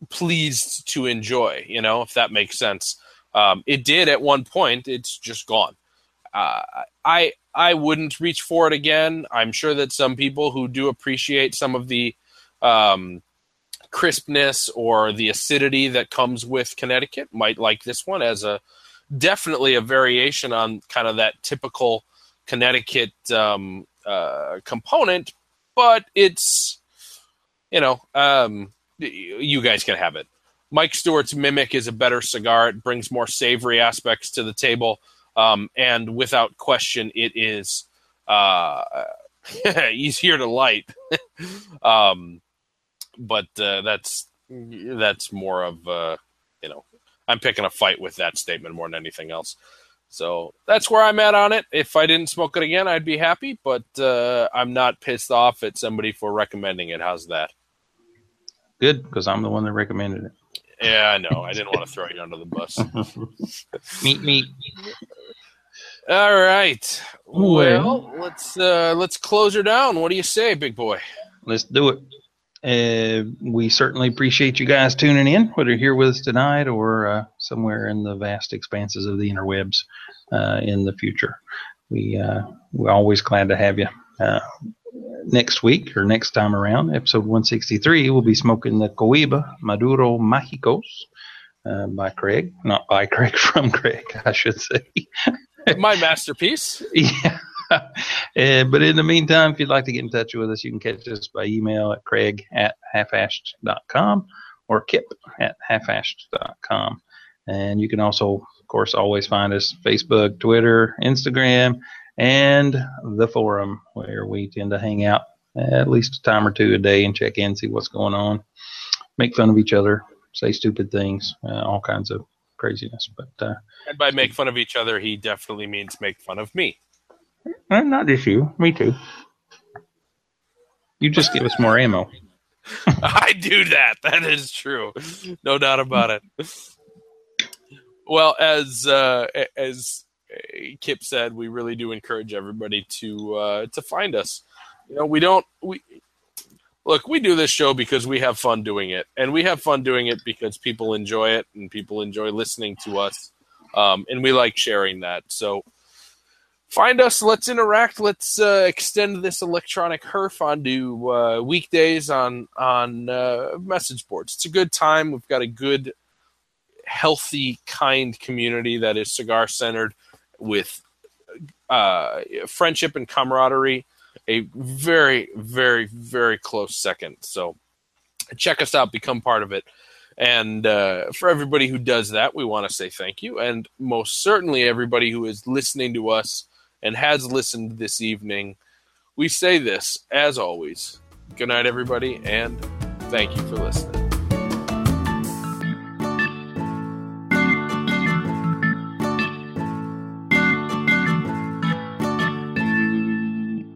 pleased to enjoy. You know, if that makes sense. Um, it did at one point. It's just gone. Uh, I I wouldn't reach for it again. I'm sure that some people who do appreciate some of the um, crispness or the acidity that comes with Connecticut might like this one as a definitely a variation on kind of that typical Connecticut um, uh, component, but it's you know um, you guys can have it. Mike Stewart's Mimic is a better cigar. It brings more savory aspects to the table, um, and without question, it is uh, easier to light. um, but uh, that's that's more of uh, you know I'm picking a fight with that statement more than anything else. So that's where I'm at on it. If I didn't smoke it again, I'd be happy, but uh, I'm not pissed off at somebody for recommending it. How's that? Good, because I'm the one that recommended it. Yeah, I know. I didn't want to throw you under the bus. meet me. All right. Well, let's uh, let's close her down. What do you say, big boy? Let's do it. Uh, we certainly appreciate you guys tuning in, whether you're here with us tonight or uh, somewhere in the vast expanses of the interwebs uh, in the future. We uh, we're always glad to have you. Uh, next week or next time around, episode 163, we'll be smoking the Cohiba Maduro Mágicos uh, by Craig, not by Craig from Craig, I should say. My masterpiece. yeah. uh, but in the meantime, if you'd like to get in touch with us, you can catch us by email at craig at halfashed.com or kip at halfashed.com. And you can also, of course, always find us Facebook, Twitter, Instagram, and the forum where we tend to hang out at least a time or two a day and check in, see what's going on, make fun of each other, say stupid things, uh, all kinds of craziness. But uh, and by make fun of each other, he definitely means make fun of me. Uh, not just you. Me too. You just give us more ammo. I do that. That is true. No doubt about it. Well, as uh, as Kip said, we really do encourage everybody to uh, to find us. You know, we don't we look. We do this show because we have fun doing it, and we have fun doing it because people enjoy it and people enjoy listening to us, um, and we like sharing that. So find us. Let's interact. Let's uh, extend this electronic herf onto uh, weekdays on on uh, message boards. It's a good time. We've got a good, healthy, kind community that is cigar centered with uh, friendship and camaraderie. A very, very, very close second. So check us out. Become part of it. And uh, for everybody who does that, we want to say thank you. And most certainly, everybody who is listening to us and has listened this evening, we say this as always. Good night, everybody, and thank you for listening.